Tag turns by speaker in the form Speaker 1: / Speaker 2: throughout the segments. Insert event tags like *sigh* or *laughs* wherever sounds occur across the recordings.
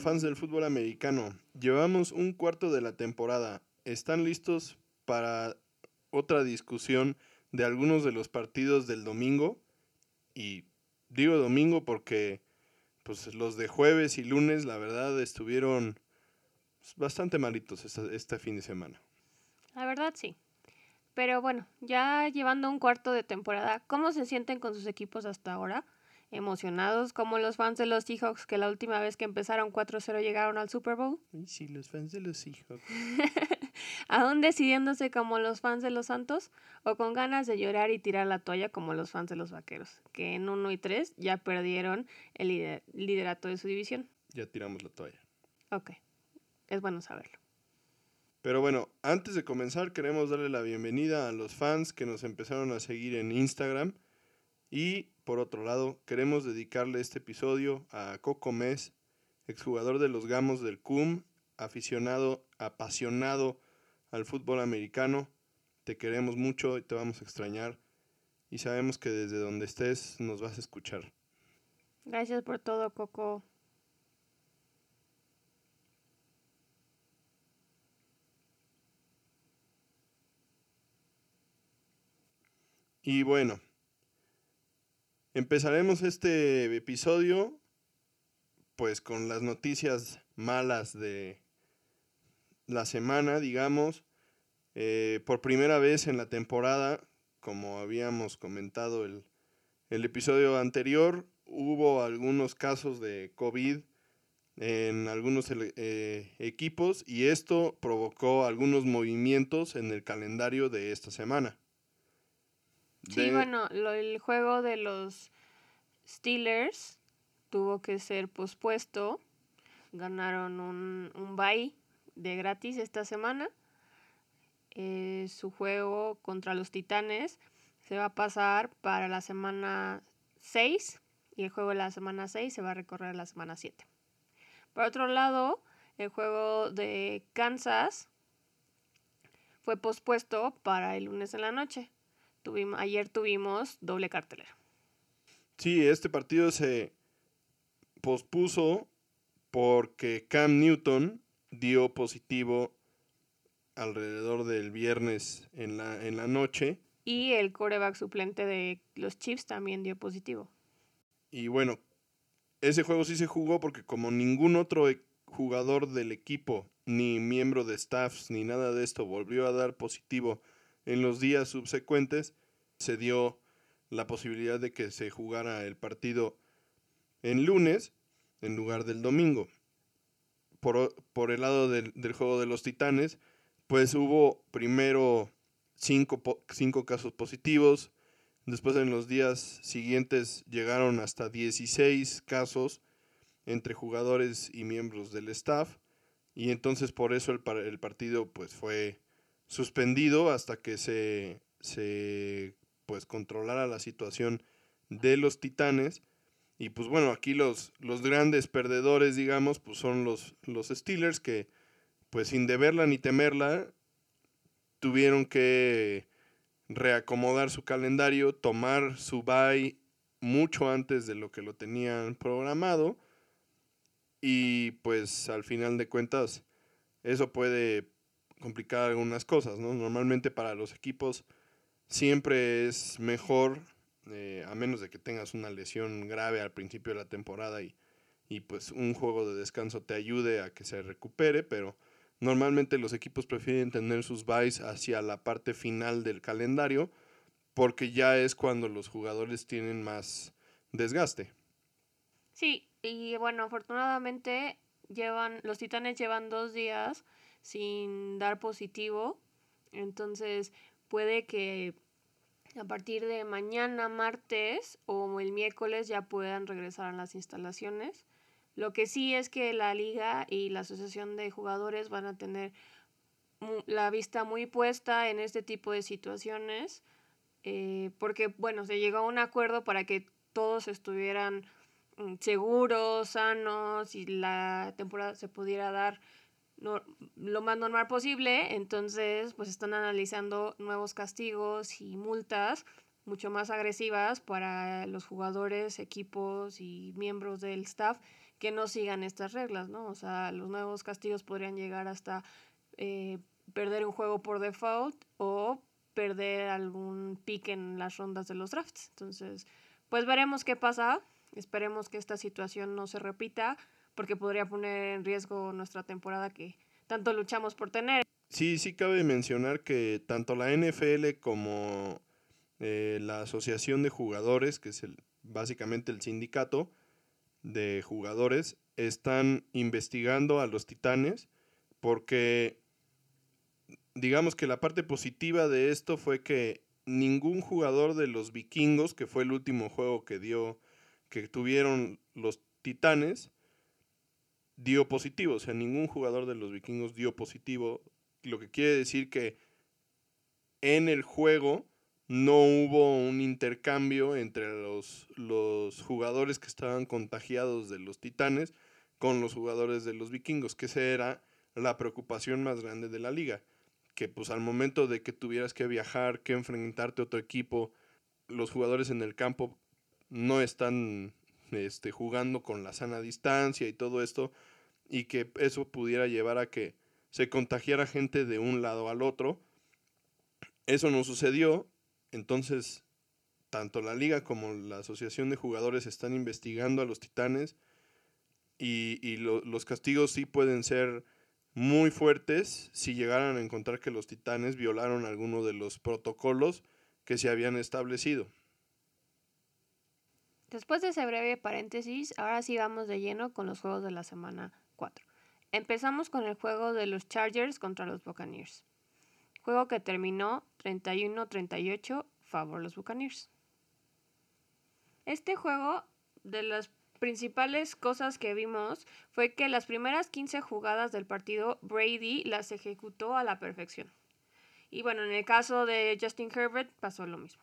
Speaker 1: fans del fútbol americano. Llevamos un cuarto de la temporada. ¿Están listos para otra discusión de algunos de los partidos del domingo? Y digo domingo porque pues los de jueves y lunes la verdad estuvieron bastante malitos este fin de semana.
Speaker 2: La verdad sí. Pero bueno, ya llevando un cuarto de temporada, ¿cómo se sienten con sus equipos hasta ahora? Emocionados como los fans de los Seahawks que la última vez que empezaron 4-0 llegaron al Super Bowl.
Speaker 1: sí, los fans de los Seahawks. *laughs*
Speaker 2: ¿Aún decidiéndose como los fans de los Santos o con ganas de llorar y tirar la toalla como los fans de los Vaqueros, que en 1 y 3 ya perdieron el liderato de su división?
Speaker 1: Ya tiramos la toalla.
Speaker 2: Ok, es bueno saberlo.
Speaker 1: Pero bueno, antes de comenzar queremos darle la bienvenida a los fans que nos empezaron a seguir en Instagram y por otro lado, queremos dedicarle este episodio a Coco Mes, exjugador de los Gamos del CUM, aficionado, apasionado al fútbol americano. Te queremos mucho y te vamos a extrañar. Y sabemos que desde donde estés nos vas a escuchar.
Speaker 2: Gracias por todo, Coco.
Speaker 1: Y bueno, Empezaremos este episodio pues con las noticias malas de la semana, digamos. Eh, por primera vez en la temporada, como habíamos comentado el, el episodio anterior, hubo algunos casos de COVID en algunos eh, equipos y esto provocó algunos movimientos en el calendario de esta semana.
Speaker 2: Sí, bueno, el juego de los Steelers tuvo que ser pospuesto. Ganaron un, un bye de gratis esta semana. Eh, su juego contra los Titanes se va a pasar para la semana 6 y el juego de la semana 6 se va a recorrer a la semana 7. Por otro lado, el juego de Kansas fue pospuesto para el lunes en la noche. Tuvimos, ayer tuvimos doble cartelera.
Speaker 1: Sí, este partido se pospuso porque Cam Newton dio positivo alrededor del viernes en la, en la noche.
Speaker 2: Y el coreback suplente de los Chiefs también dio positivo.
Speaker 1: Y bueno, ese juego sí se jugó porque como ningún otro e, jugador del equipo, ni miembro de staffs, ni nada de esto volvió a dar positivo en los días subsecuentes se dio la posibilidad de que se jugara el partido en lunes en lugar del domingo. Por, por el lado del, juego de los titanes, pues hubo primero cinco, cinco casos positivos, después en los días siguientes llegaron hasta 16 casos entre jugadores y miembros del staff, y entonces por eso el, el partido pues fue suspendido hasta que se, se pues controlara la situación de los titanes. Y pues bueno, aquí los, los grandes perdedores, digamos, pues son los, los Steelers que pues sin deberla ni temerla tuvieron que reacomodar su calendario, tomar su bye mucho antes de lo que lo tenían programado y pues al final de cuentas eso puede complicar algunas cosas, ¿no? Normalmente para los equipos siempre es mejor, eh, a menos de que tengas una lesión grave al principio de la temporada y, y pues un juego de descanso te ayude a que se recupere, pero normalmente los equipos prefieren tener sus buys hacia la parte final del calendario porque ya es cuando los jugadores tienen más desgaste.
Speaker 2: Sí, y bueno, afortunadamente llevan, los titanes llevan dos días sin dar positivo. Entonces puede que a partir de mañana martes o el miércoles ya puedan regresar a las instalaciones. Lo que sí es que la liga y la asociación de jugadores van a tener la vista muy puesta en este tipo de situaciones, eh, porque bueno, se llegó a un acuerdo para que todos estuvieran mm, seguros, sanos y la temporada se pudiera dar lo más normal posible, entonces pues están analizando nuevos castigos y multas mucho más agresivas para los jugadores, equipos y miembros del staff que no sigan estas reglas, ¿no? O sea, los nuevos castigos podrían llegar hasta eh, perder un juego por default o perder algún pick en las rondas de los drafts. Entonces, pues veremos qué pasa. Esperemos que esta situación no se repita porque podría poner en riesgo nuestra temporada que tanto luchamos por tener.
Speaker 1: Sí, sí cabe mencionar que tanto la NFL como eh, la Asociación de Jugadores, que es el, básicamente el sindicato de jugadores, están investigando a los titanes porque digamos que la parte positiva de esto fue que ningún jugador de los vikingos, que fue el último juego que dio, que tuvieron los titanes, dio positivo. O sea, ningún jugador de los vikingos dio positivo. Lo que quiere decir que en el juego no hubo un intercambio entre los, los jugadores que estaban contagiados de los titanes con los jugadores de los vikingos, que esa era la preocupación más grande de la liga que pues al momento de que tuvieras que viajar, que enfrentarte a otro equipo, los jugadores en el campo no están este, jugando con la sana distancia y todo esto, y que eso pudiera llevar a que se contagiara gente de un lado al otro. Eso no sucedió, entonces tanto la liga como la asociación de jugadores están investigando a los titanes y, los castigos sí pueden ser muy fuertes si llegaran a encontrar que los titanes violaron alguno de los protocolos que se habían establecido.
Speaker 2: Después de ese breve paréntesis, ahora sí vamos de lleno con los juegos de la semana 4. Empezamos con el juego de los Chargers contra los Buccaneers. Juego que terminó 31-38 favor los Buccaneers. Este juego de las principales cosas que vimos fue que las primeras 15 jugadas del partido Brady las ejecutó a la perfección. Y bueno, en el caso de Justin Herbert pasó lo mismo.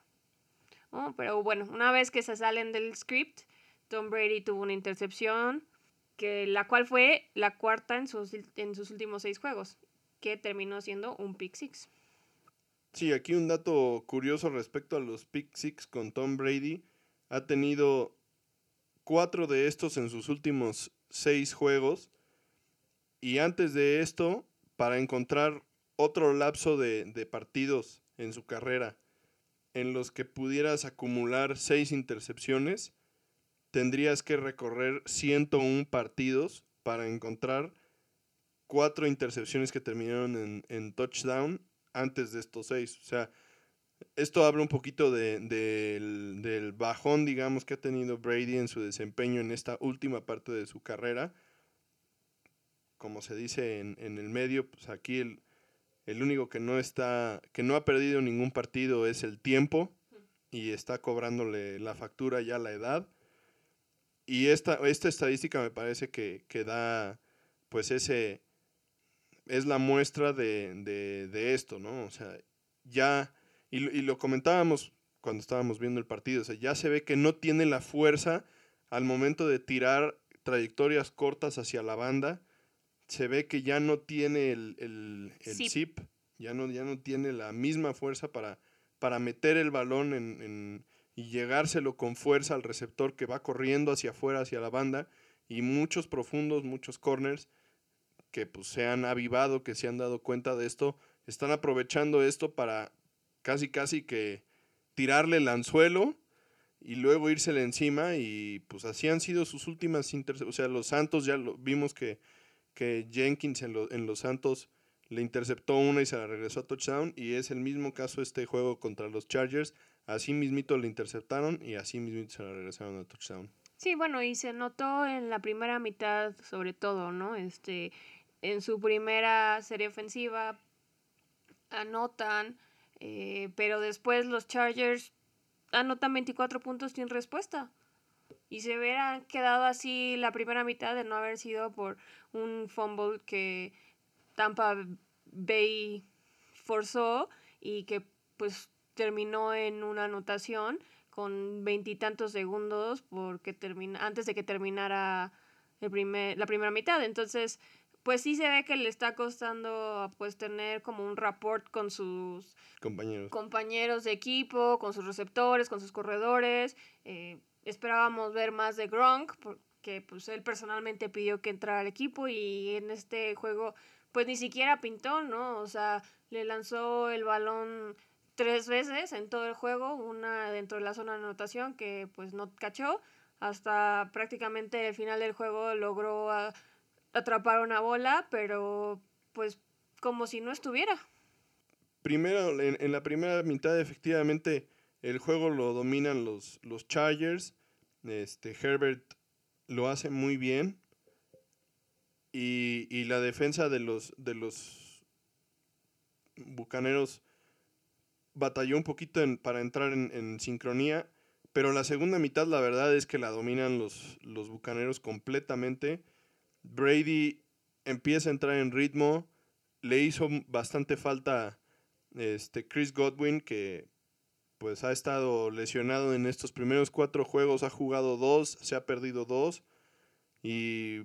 Speaker 2: Oh, pero bueno, una vez que se salen del script, Tom Brady tuvo una intercepción, que, la cual fue la cuarta en sus, en sus últimos seis juegos, que terminó siendo un pick six.
Speaker 1: Sí, aquí un dato curioso respecto a los pick six con Tom Brady. Ha tenido cuatro de estos en sus últimos seis juegos. Y antes de esto, para encontrar otro lapso de, partidos en su carrera en los que pudieras acumular seis intercepciones, tendrías que recorrer 101 partidos para encontrar cuatro intercepciones que terminaron en, en touchdown antes de estos seis. O sea, esto habla un poquito del, bajón, digamos, que ha tenido Brady en su desempeño en esta última parte de su carrera. Como se dice en, el medio, pues aquí el, el, único que no está, que no ha perdido ningún partido es el tiempo y está cobrándole la factura ya la edad. Y esta, esta estadística me parece que, que da, pues ese, es la muestra de, de, de esto, ¿no? O sea, ya y, lo comentábamos cuando estábamos viendo el partido, o sea, ya se ve que no tiene la fuerza al momento de tirar trayectorias cortas hacia la banda, se ve que ya no tiene el, el, zip. ya, no, ya no tiene la misma fuerza para, para meter el balón en, y llegárselo con fuerza al receptor que va corriendo hacia afuera, hacia la banda, y muchos profundos, muchos corners que pues se han avivado, que se han dado cuenta de esto, están aprovechando esto para casi casi que tirarle el anzuelo y luego írsele encima y pues así han sido sus últimas intercepciones. O sea, los Santos ya lo vimos que, que Jenkins en, en, los Santos le interceptó una y se la regresó a touchdown y es el mismo caso este juego contra los Chargers. Así mismito le interceptaron y así mismito se la regresaron a touchdown.
Speaker 2: Sí, bueno, y se notó en la primera mitad sobre todo, ¿no? Este, en su primera serie ofensiva anotan eh, pero después los Chargers anotan 24 puntos sin respuesta. Y se hubieran quedado así la primera mitad de no haber sido por un fumble que Tampa Bay forzó y que pues terminó en una anotación con veintitantos segundos porque termina, antes de que terminara el primer, la primera mitad. Entonces, pues sí se ve que le está costando pues tener como un rapport con sus
Speaker 1: compañeros,
Speaker 2: compañeros de equipo, con sus receptores, con sus corredores. Eh, esperábamos ver más de Gronk, que pues él personalmente pidió que entrara al equipo y en este juego pues ni siquiera pintó, ¿no? O sea, le lanzó el balón tres veces en todo el juego, una dentro de la zona de anotación que pues no cachó, hasta prácticamente el final del juego logró atrapar una bola, pero pues como si no estuviera.
Speaker 1: Primero, en, la primera mitad efectivamente el juego lo dominan los, los Chargers, este, Herbert lo hace muy bien y, la defensa de los, de los Bucaneros batalló un poquito para entrar en, sincronía, pero la segunda mitad la verdad es que la dominan los, los Bucaneros completamente. Brady empieza a entrar en ritmo, le hizo bastante falta este, Chris Godwin, que pues ha estado lesionado en estos primeros cuatro juegos, ha jugado dos, se ha perdido dos y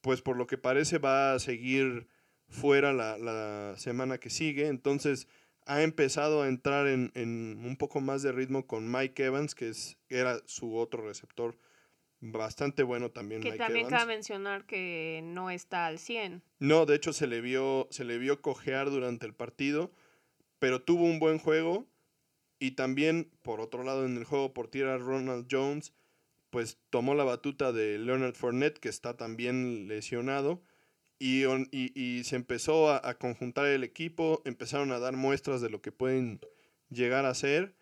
Speaker 1: pues por lo que parece va a seguir fuera la, semana que sigue. Entonces ha empezado a entrar en, un poco más de ritmo con Mike Evans, que es, era su otro receptor bastante bueno también.
Speaker 2: Que también cabe mencionar que no está al 100.
Speaker 1: No, de hecho se le vio, se le vio cojear durante el partido, pero tuvo un buen juego y también, por otro lado, en el juego por tierra, Ronald Jones, pues tomó la batuta de Leonard Fournette, que está también lesionado, y, y, se empezó a, conjuntar el equipo, empezaron a dar muestras de lo que pueden llegar a ser.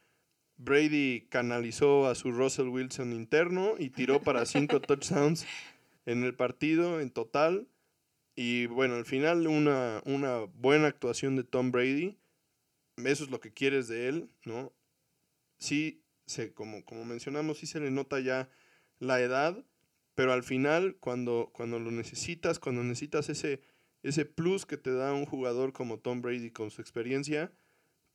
Speaker 1: Brady canalizó a su Russell Wilson interno y tiró para cinco *laughs* touchdowns en el partido en total. Y bueno, al final una, una buena actuación de Tom Brady eso es lo que quieres de él, ¿no? Sí, se, como, como mencionamos, sí se le nota ya la edad, pero al final, cuando, cuando lo necesitas, cuando necesitas ese, ese plus que te da un jugador como Tom Brady con su experiencia,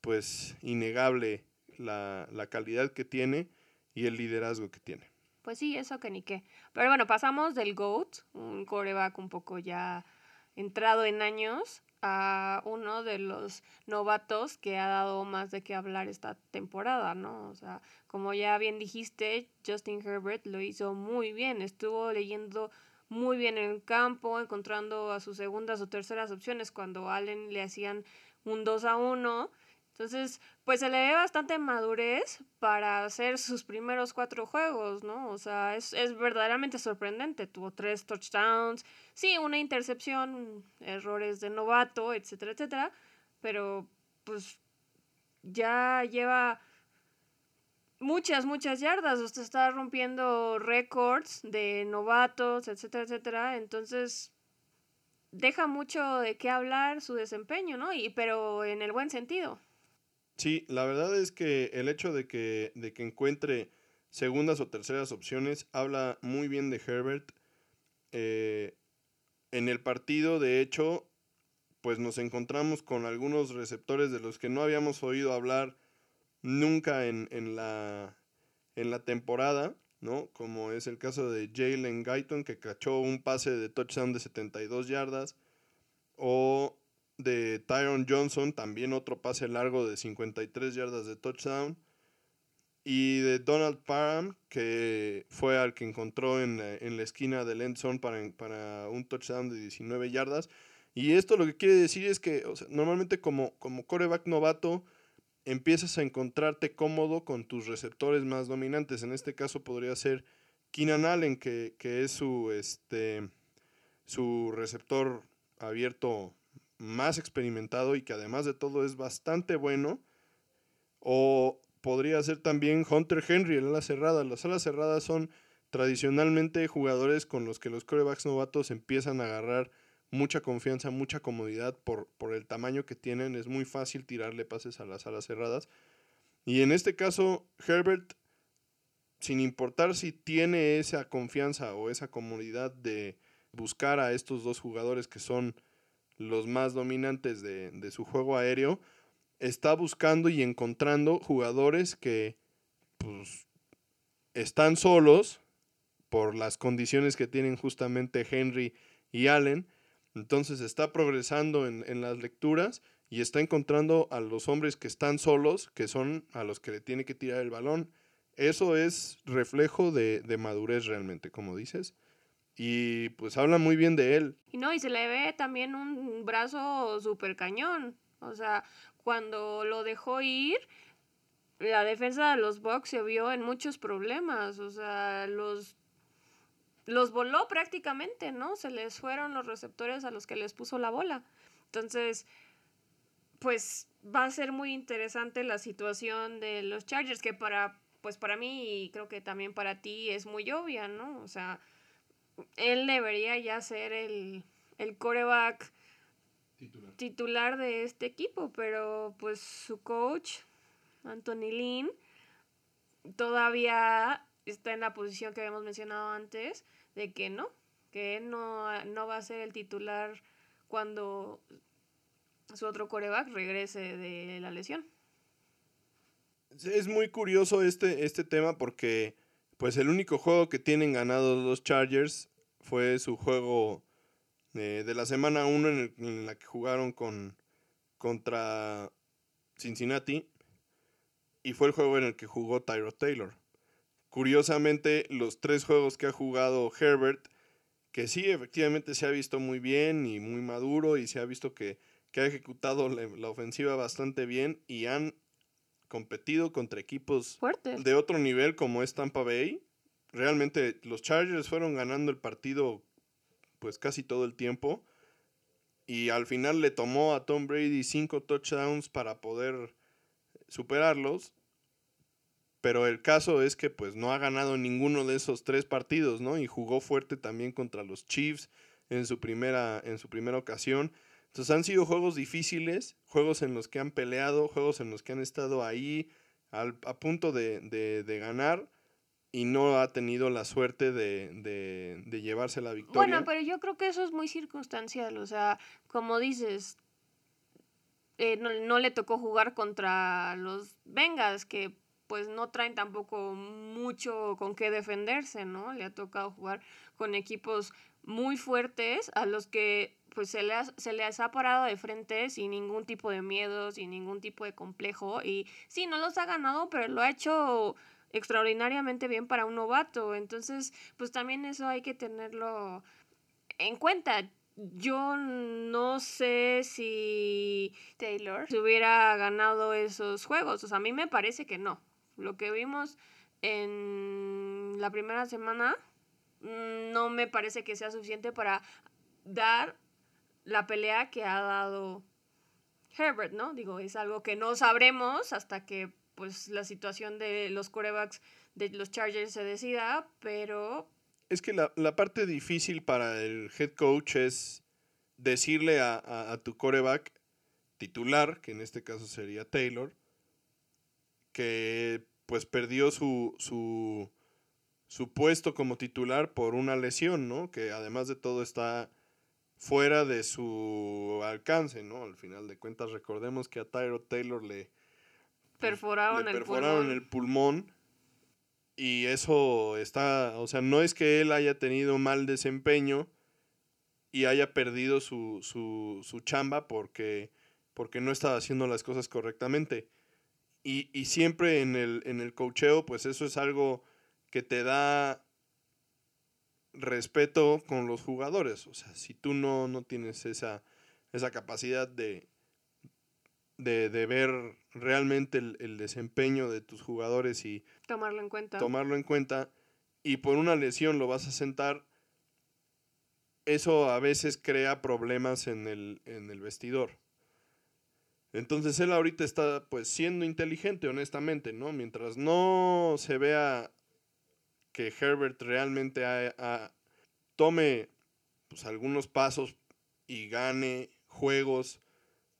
Speaker 1: pues innegable la, la calidad que tiene y el liderazgo que tiene.
Speaker 2: Pues sí, eso que ni qué. Pero bueno, pasamos del GOAT, un coreback un poco ya entrado en años, a uno de los novatos que ha dado más de qué hablar esta temporada, ¿no? O sea, como ya bien dijiste, Justin Herbert lo hizo muy bien, estuvo leyendo muy bien en el campo, encontrando a sus segundas o terceras opciones cuando Allen le hacían un 2 a 1 entonces, pues se le ve bastante madurez para hacer sus primeros cuatro juegos, ¿no? O sea, es, es verdaderamente sorprendente. Tuvo tres touchdowns, sí, una intercepción, errores de novato, etcétera, etcétera. Pero, pues, ya lleva muchas, muchas yardas. Usted está rompiendo récords de novatos, etcétera, etcétera. Entonces, deja mucho de qué hablar su desempeño, ¿no? Y, pero en el buen sentido.
Speaker 1: Sí, la verdad es que el hecho de que, de que encuentre segundas o terceras opciones habla muy bien de Herbert. Eh, en el partido, de hecho, pues nos encontramos con algunos receptores de los que no habíamos oído hablar nunca en, en, la, en la temporada, ¿no? Como es el caso de Jalen Guyton, que cachó un pase de touchdown de 72 yardas, o de Tyron Johnson, también otro pase largo de 53 yardas de touchdown. Y de Donald Parham, que fue al que encontró en, la esquina del end zone para, para, un touchdown de 19 yardas. Y esto lo que quiere decir es que normalmente como, como coreback novato empiezas a encontrarte cómodo con tus receptores más dominantes. En este caso podría ser Keenan Allen, que, que es su, este, su receptor abierto más experimentado y que además de todo es bastante bueno. O podría ser también Hunter Henry, el ala cerrada. Las alas cerradas son tradicionalmente jugadores con los que los corebacks novatos empiezan a agarrar mucha confianza, mucha comodidad por, por el tamaño que tienen. Es muy fácil tirarle pases a las alas cerradas. Y en este caso, Herbert, sin importar si tiene esa confianza o esa comodidad de buscar a estos dos jugadores que son los más dominantes de, su juego aéreo, está buscando y encontrando jugadores que pues, están solos por las condiciones que tienen justamente Henry y Allen. Entonces está progresando en, las lecturas y está encontrando a los hombres que están solos, que son a los que le tiene que tirar el balón. Eso es reflejo de, de madurez realmente, como dices. Y pues habla muy bien de él.
Speaker 2: Y no, y se le ve también un brazo súper cañón. O sea, cuando lo dejó ir, la defensa de los Bucks se vio en muchos problemas. O sea, los, los voló prácticamente, ¿no? Se les fueron los receptores a los que les puso la bola. Entonces, pues va a ser muy interesante la situación de los Chargers, que para, pues para mí y creo que también para ti es muy obvia, ¿no? O sea, él debería ya ser el, el coreback titular. de este equipo, pero pues su coach, Anthony Lynn, todavía está en la posición que habíamos mencionado antes, de que no, que él no, no va a ser el titular cuando su otro coreback regrese de la lesión.
Speaker 1: Es muy curioso este, este tema porque pues el único juego que tienen ganados los Chargers fue su juego eh, de la semana 1 en, la que jugaron con, contra Cincinnati y fue el juego en el que jugó Tyro Taylor. Curiosamente, los tres juegos que ha jugado Herbert, que sí, efectivamente se ha visto muy bien y muy maduro y se ha visto que, que ha ejecutado la, ofensiva bastante bien y han competido contra equipos de otro nivel como es Tampa Bay. Realmente los Chargers fueron ganando el partido pues casi todo el tiempo. Y al final le tomó a Tom Brady cinco touchdowns para poder superarlos. Pero el caso es que pues no ha ganado ninguno de esos tres partidos, ¿no? Y jugó fuerte también contra los Chiefs en su primera, en su primera ocasión. Entonces han sido juegos difíciles, juegos en los que han peleado, juegos en los que han estado ahí al, a punto de, de, ganar y no ha tenido la suerte de, de, de, llevarse la victoria.
Speaker 2: Bueno, pero yo creo que eso es muy circunstancial, o sea, como dices, eh, no, no, le tocó jugar contra los Bengals, que pues no traen tampoco mucho con qué defenderse, ¿no? Le ha tocado jugar con equipos muy fuertes a los que pues se les, se les ha parado de frente sin ningún tipo de miedo, sin ningún tipo de complejo. Y sí, no los ha ganado, pero lo ha hecho extraordinariamente bien para un novato. Entonces, pues también eso hay que tenerlo en cuenta. Yo no sé si Taylor se hubiera ganado esos juegos. O sea, a mí me parece que no. Lo que vimos en la primera semana mm, no me parece que sea suficiente para dar la pelea que ha dado Herbert, ¿no? Digo, es algo que no sabremos hasta que pues la situación de los corebacks de los Chargers se decida, pero...
Speaker 1: Es que la, parte difícil para el head coach es decirle a, tu coreback titular, que en este caso sería Taylor, que pues perdió su, su, su puesto como titular por una lesión, ¿no? Que además de todo está fuera de su alcance, ¿no? Al final de cuentas, recordemos que a Tyro Taylor le
Speaker 2: perforaron,
Speaker 1: el, pulmón. el pulmón. Y eso está, o sea, no es que él haya tenido mal desempeño y haya perdido su, su, su chamba porque, porque no estaba haciendo las cosas correctamente. Y, y siempre en el, en el cocheo, pues eso es algo que te da respeto con los jugadores. O sea, si tú no, no tienes esa, esa capacidad de, de, de ver realmente el, el, desempeño de tus jugadores y
Speaker 2: tomarlo en cuenta.
Speaker 1: Tomarlo en cuenta y por una lesión lo vas a sentar, eso a veces crea problemas en el, en el vestidor. Entonces él ahorita está pues siendo inteligente, honestamente, ¿no? Mientras no se vea que Herbert realmente tome pues, algunos pasos y gane juegos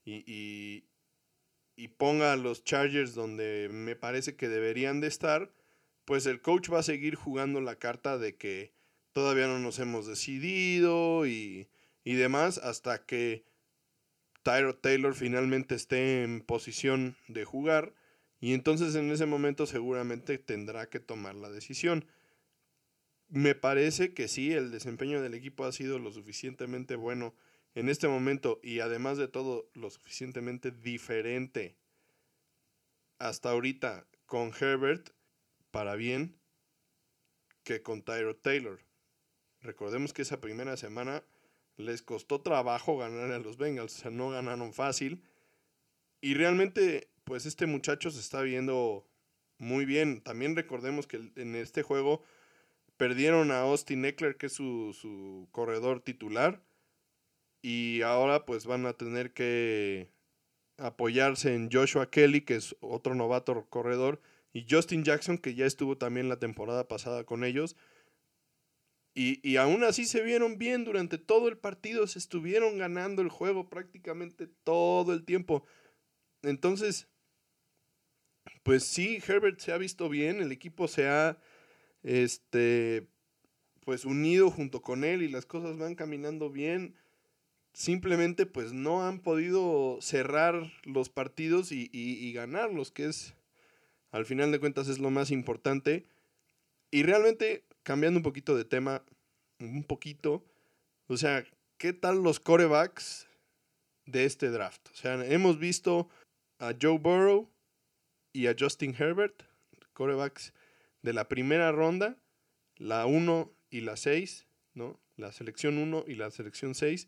Speaker 1: y, y, ponga a los Chargers donde me parece que deberían de estar, pues el coach va a seguir jugando la carta de que todavía no nos hemos decidido y, y demás hasta que Tyro Taylor finalmente esté en posición de jugar y entonces en ese momento seguramente tendrá que tomar la decisión me parece que sí, el desempeño del equipo ha sido lo suficientemente bueno en este momento y además de todo lo suficientemente diferente hasta ahorita con Herbert para bien que con Tyro Taylor. Recordemos que esa primera semana les costó trabajo ganar a los Bengals, o sea, no ganaron fácil. Y realmente, pues este muchacho se está viendo muy bien. También recordemos que en este juego perdieron a Austin Eckler, que es su, su corredor titular. Y ahora pues van a tener que apoyarse en Joshua Kelly, que es otro novato corredor, y Justin Jackson, que ya estuvo también la temporada pasada con ellos. Y, y, aún así se vieron bien durante todo el partido, se estuvieron ganando el juego prácticamente todo el tiempo. Entonces, pues sí, Herbert se ha visto bien, el equipo se ha este pues unido junto con él y las cosas van caminando bien. Simplemente pues no han podido cerrar los partidos y, y ganarlos, que es al final de cuentas es lo más importante. Y realmente, cambiando un poquito de tema, un poquito, o sea, ¿qué tal los corebacks de este draft? O sea, hemos visto a Joe Burrow, y a Justin Herbert, corebacks de la primera ronda, la 1 y la 6, ¿no? La selección 1 y la selección 6.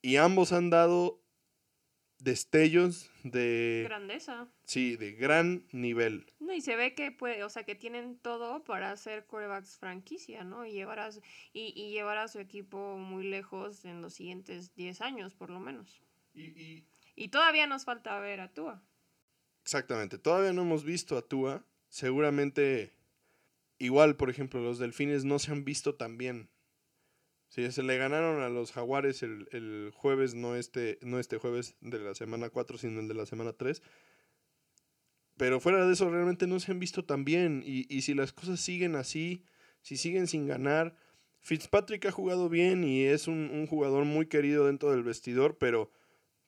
Speaker 1: Y ambos han dado destellos de
Speaker 2: grandeza.
Speaker 1: Sí, de gran nivel.
Speaker 2: No, y se ve que puede, o sea, que tienen todo para hacer corebacks franquicia, ¿no? Y llevar a, y, y llevar a su equipo muy lejos en los siguientes 10 años, por lo menos.
Speaker 1: Y, y...
Speaker 2: y todavía nos falta ver a Tua.
Speaker 1: Exactamente. Todavía no hemos visto a Tua. Seguramente, igual, por ejemplo, los delfines no se han visto tan bien. Sí, se le ganaron a los jaguares el, el, jueves, no este, no este jueves de la semana 4, sino el de la semana 3. Pero fuera de eso, realmente no se han visto tan bien. Y, y si las cosas siguen así, si siguen sin ganar, Fitzpatrick ha jugado bien y es un, un jugador muy querido dentro del vestidor, pero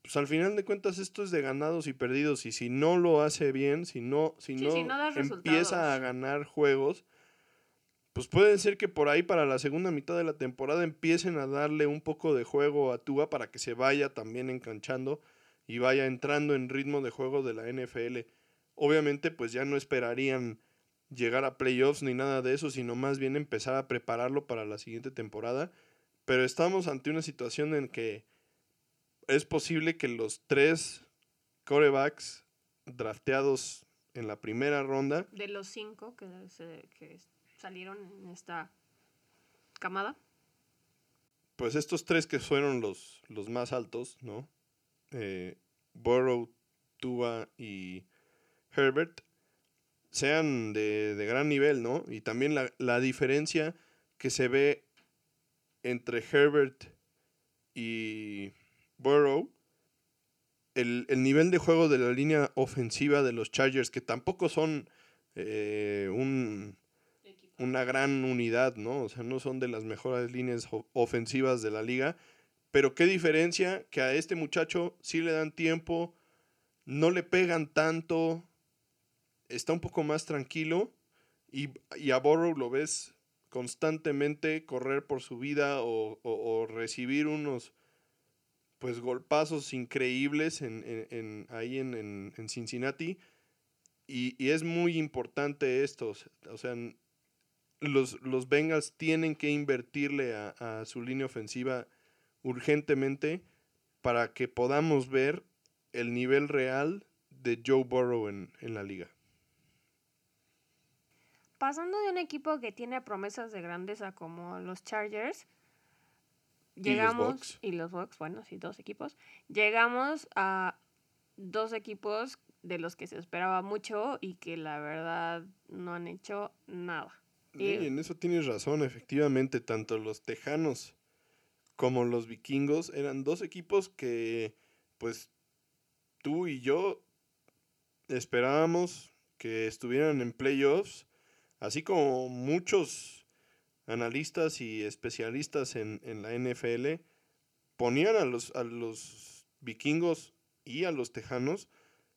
Speaker 1: pues al final de cuentas esto es de ganados y perdidos y si no lo hace bien, si no, si
Speaker 2: Sí,
Speaker 1: no,
Speaker 2: si no das
Speaker 1: empieza a ganar juegos, pues puede ser que por ahí para la segunda mitad de la temporada empiecen a darle un poco de juego a Tua para que se vaya también enganchando y vaya entrando en ritmo de juego de la NFL. Obviamente pues ya no esperarían llegar a playoffs ni nada de eso, sino más bien empezar a prepararlo para la siguiente temporada. Pero estamos ante una situación en que es posible que los tres corebacks drafteados en la primera ronda.
Speaker 2: De los cinco que, se, que salieron en esta camada.
Speaker 1: Pues estos tres que fueron los, los más altos, ¿no? Eh, Burrow, Tua y Herbert, sean de, de, gran nivel, ¿no? Y también la, la diferencia que se ve entre Herbert y Burrow, el, el, nivel de juego de la línea ofensiva de los Chargers, que tampoco son eh, un, una gran unidad, ¿no? O sea, no son de las mejores líneas ofensivas de la liga. Pero qué diferencia que a este muchacho sí le dan tiempo, no le pegan tanto, está un poco más tranquilo y, y a Burrow lo ves constantemente correr por su vida o, o, o recibir unos pues golpazos increíbles en, en, en ahí en, en, Cincinnati. Y, y, es muy importante esto. O sea, los, los Bengals tienen que invertirle a, a, su línea ofensiva urgentemente para que podamos ver el nivel real de Joe Burrow en, en la liga.
Speaker 2: Pasando de un equipo que tiene promesas de grandeza como los Chargers, llegamos, y los Bucks, bueno, sí, dos equipos, llegamos a dos equipos de los que se esperaba mucho y que la verdad no han hecho nada.
Speaker 1: Sí, y en eso tienes razón, efectivamente, tanto los Tejanos como los Vikingos eran dos equipos que, pues, tú y yo esperábamos que estuvieran en playoffs, así como muchos analistas y especialistas en, en, la NFL ponían a los, a los vikingos y a los tejanos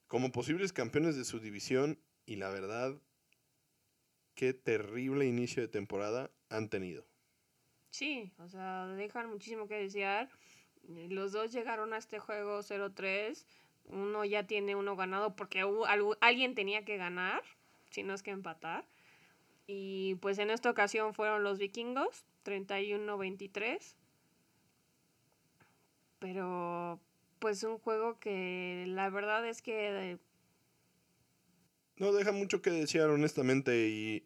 Speaker 1: como posibles campeones de su división y la verdad, qué terrible inicio de temporada han tenido.
Speaker 2: Sí, o sea, dejan muchísimo que desear. Los dos llegaron a este juego 0-3. Uno ya tiene uno ganado porque alguien tenía que ganar, si no es que empatar. Y pues en esta ocasión fueron los vikingos. 31-23. Pero pues un juego que la verdad es que...
Speaker 1: No deja mucho que desear, honestamente, y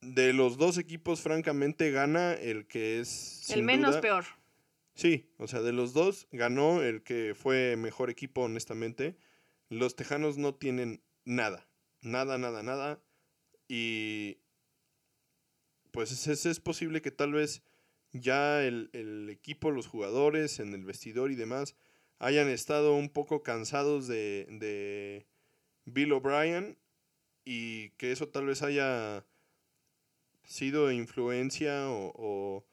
Speaker 1: de los dos equipos, francamente, gana el que es...
Speaker 2: El menos peor.
Speaker 1: Sí, o sea, de los dos ganó el que fue mejor equipo, honestamente. Los Tejanos no tienen nada, nada, nada, nada. Y pues es, es posible que tal vez ya el, el, equipo, los jugadores en el vestidor y demás hayan estado un poco cansados de, de Bill O'Brien y que eso tal vez haya sido influencia o, o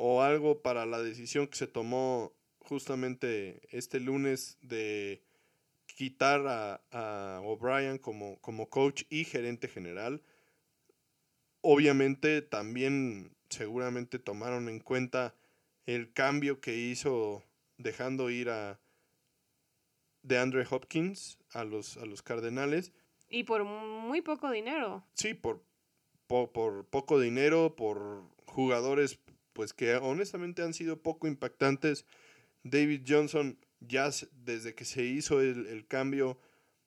Speaker 1: o algo para la decisión que se tomó justamente este lunes de quitar a, a O'Brien como, como coach y gerente general. Obviamente también seguramente tomaron en cuenta el cambio que hizo dejando ir a de Andre Hopkins a los, a los Cardenales.
Speaker 2: Y por muy poco dinero.
Speaker 1: Sí, por, por, por poco dinero, por jugadores pues que honestamente han sido poco impactantes. David Johnson ya desde que se hizo el, cambio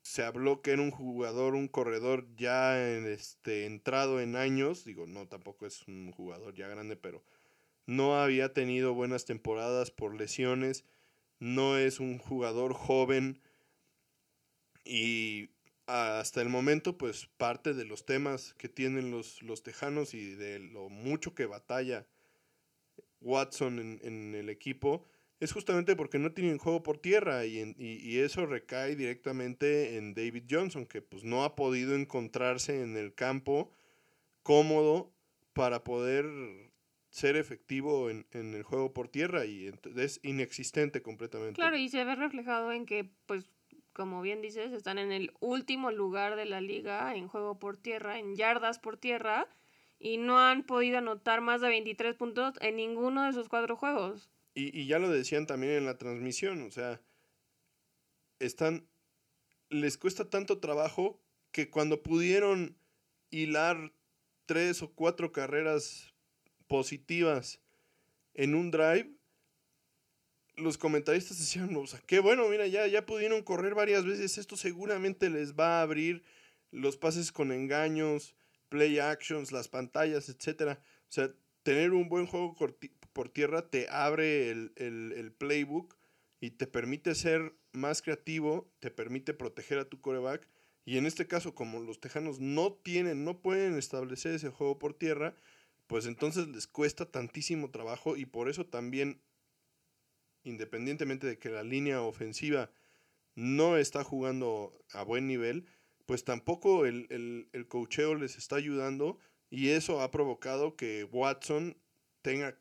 Speaker 1: se habló que era un jugador, un corredor ya en este, entrado en años, digo, no, tampoco es un jugador ya grande, pero no había tenido buenas temporadas por lesiones, no es un jugador joven y hasta el momento pues parte de los temas que tienen los, los tejanos y de lo mucho que batalla Watson en, el equipo es justamente porque no tienen juego por tierra y, y, eso recae directamente en David Johnson, que pues no ha podido encontrarse en el campo cómodo para poder ser efectivo en, en el juego por tierra y es inexistente completamente.
Speaker 2: Claro, y se ve reflejado en que, pues, como bien dices, están en el último lugar de la liga en juego por tierra, en yardas por tierra, y no han podido anotar más de 23 puntos en ninguno de sus cuatro juegos.
Speaker 1: Y, ya lo decían también en la transmisión, o sea, están, les cuesta tanto trabajo que cuando pudieron hilar tres o cuatro carreras positivas en un drive, los comentaristas decían, o sea, qué bueno, mira, ya, ya pudieron correr varias veces, esto seguramente les va a abrir los pases con engaños, play actions, las pantallas, etcétera. O sea, tener un buen juego por tierra te abre el, playbook y te permite ser más creativo, te permite proteger a tu coreback. Y en este caso, como los tejanos no tienen, no pueden establecer ese juego por tierra, pues entonces les cuesta tantísimo trabajo y por eso también, independientemente de que la línea ofensiva no está jugando a buen nivel, pues tampoco el, el, el cocheo les está ayudando y eso ha provocado que Watson tenga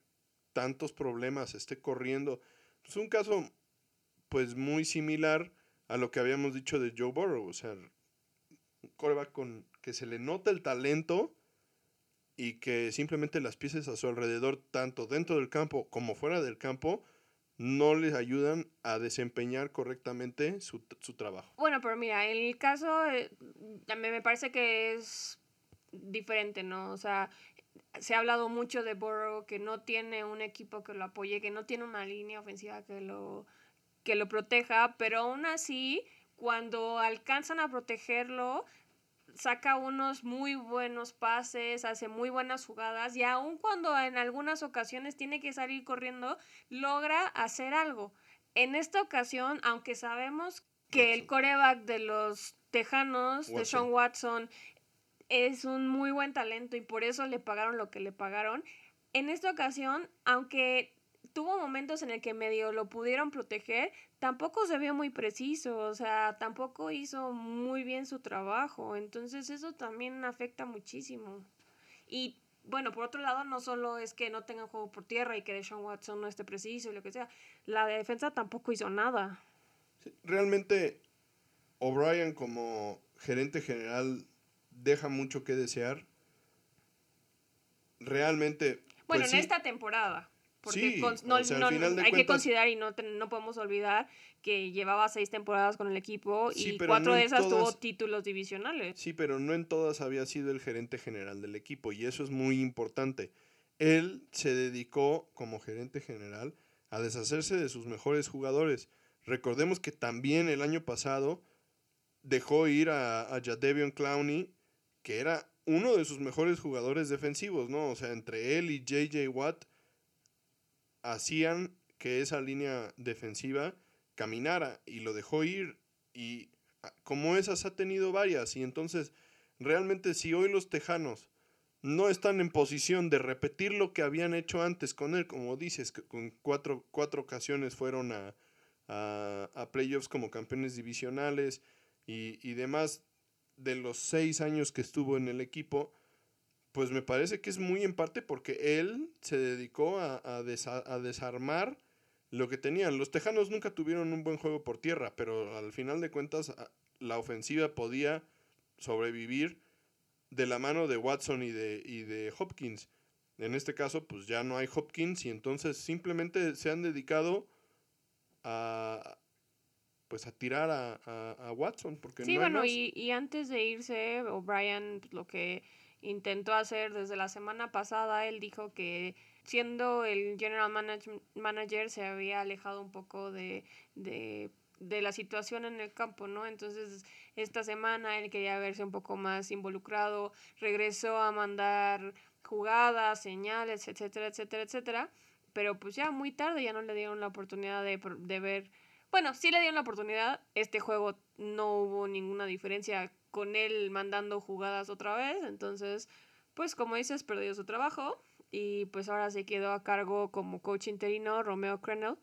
Speaker 1: tantos problemas, esté corriendo. Es un caso pues muy similar a lo que habíamos dicho de Joe Burrow, o sea, un coreback con que se le nota el talento y que simplemente las piezas a su alrededor, tanto dentro del campo como fuera del campo, no les ayudan a desempeñar correctamente su, trabajo.
Speaker 2: Bueno, pero mira, el caso eh, también me parece que es diferente, ¿no? O sea, se ha hablado mucho de Burrow que no tiene un equipo que lo apoye, que no tiene una línea ofensiva que lo, que lo proteja, pero aún así, cuando alcanzan a protegerlo, saca unos muy buenos pases, hace muy buenas jugadas y aun cuando en algunas ocasiones tiene que salir corriendo, logra hacer algo. En esta ocasión, aunque sabemos que el coreback de los Tejanos, de Sean Watson, es un muy buen talento y por eso le pagaron lo que le pagaron, en esta ocasión, aunque tuvo momentos en el que medio lo pudieron proteger, tampoco se vio muy preciso, o sea, tampoco hizo muy bien su trabajo, entonces eso también afecta muchísimo. Y bueno, por otro lado, no solo es que no tengan juego por tierra y que Deshaun Watson no esté preciso y lo que sea, la defensa tampoco hizo nada.
Speaker 1: realmente, O'Brien como gerente general deja mucho que desear. Realmente.
Speaker 2: Bueno, pues en esta temporada. Porque
Speaker 1: Sí,
Speaker 2: cons- no,
Speaker 1: sea,
Speaker 2: hay que considerar y no, no podemos olvidar que llevaba seis temporadas con el equipo
Speaker 1: Sí,
Speaker 2: y cuatro
Speaker 1: no
Speaker 2: de esas tuvo títulos divisionales.
Speaker 1: Sí, pero no en todas había sido el gerente general del equipo y eso es muy importante. Él se dedicó como gerente general a deshacerse de sus mejores jugadores. Recordemos que también el año pasado dejó ir a, a Jadeveon Clowney, que era uno de sus mejores jugadores defensivos, ¿no? O sea, entre él y JJ Watt hacían que esa línea defensiva caminara y lo dejó ir y ah, como esas ha tenido varias y entonces realmente si hoy los Tejanos no están en posición de repetir lo que habían hecho antes con él, como dices, que con cuatro, cuatro ocasiones fueron a, a, a playoffs como campeones divisionales y, y demás de los seis años que estuvo en el equipo, pues me parece que es muy en parte porque él se dedicó a, a, a desarmar lo que tenían. Los Tejanos nunca tuvieron un buen juego por tierra, pero al final de cuentas la ofensiva podía sobrevivir de la mano de Watson y de, y de Hopkins. En este caso, pues ya no hay Hopkins y entonces simplemente se han dedicado a pues a tirar a, a- a Watson porque
Speaker 2: Sí,
Speaker 1: no
Speaker 2: bueno, y, y antes de irse, O'Brien pues, lo que intentó hacer desde la semana pasada, él dijo que siendo el general manage- manager se había alejado un poco de, de, de la situación en el campo, ¿no? Entonces, esta semana él quería verse un poco más involucrado, regresó a mandar jugadas, señales, etcétera, etcétera, etcétera, pero pues ya muy tarde ya no le dieron la oportunidad de, de ver bueno, sí le dieron la oportunidad. Este juego no hubo ninguna diferencia con él mandando jugadas otra vez. Entonces, pues como dices, perdió su trabajo. Y pues ahora se quedó a cargo como coach interino Romeo Crennel.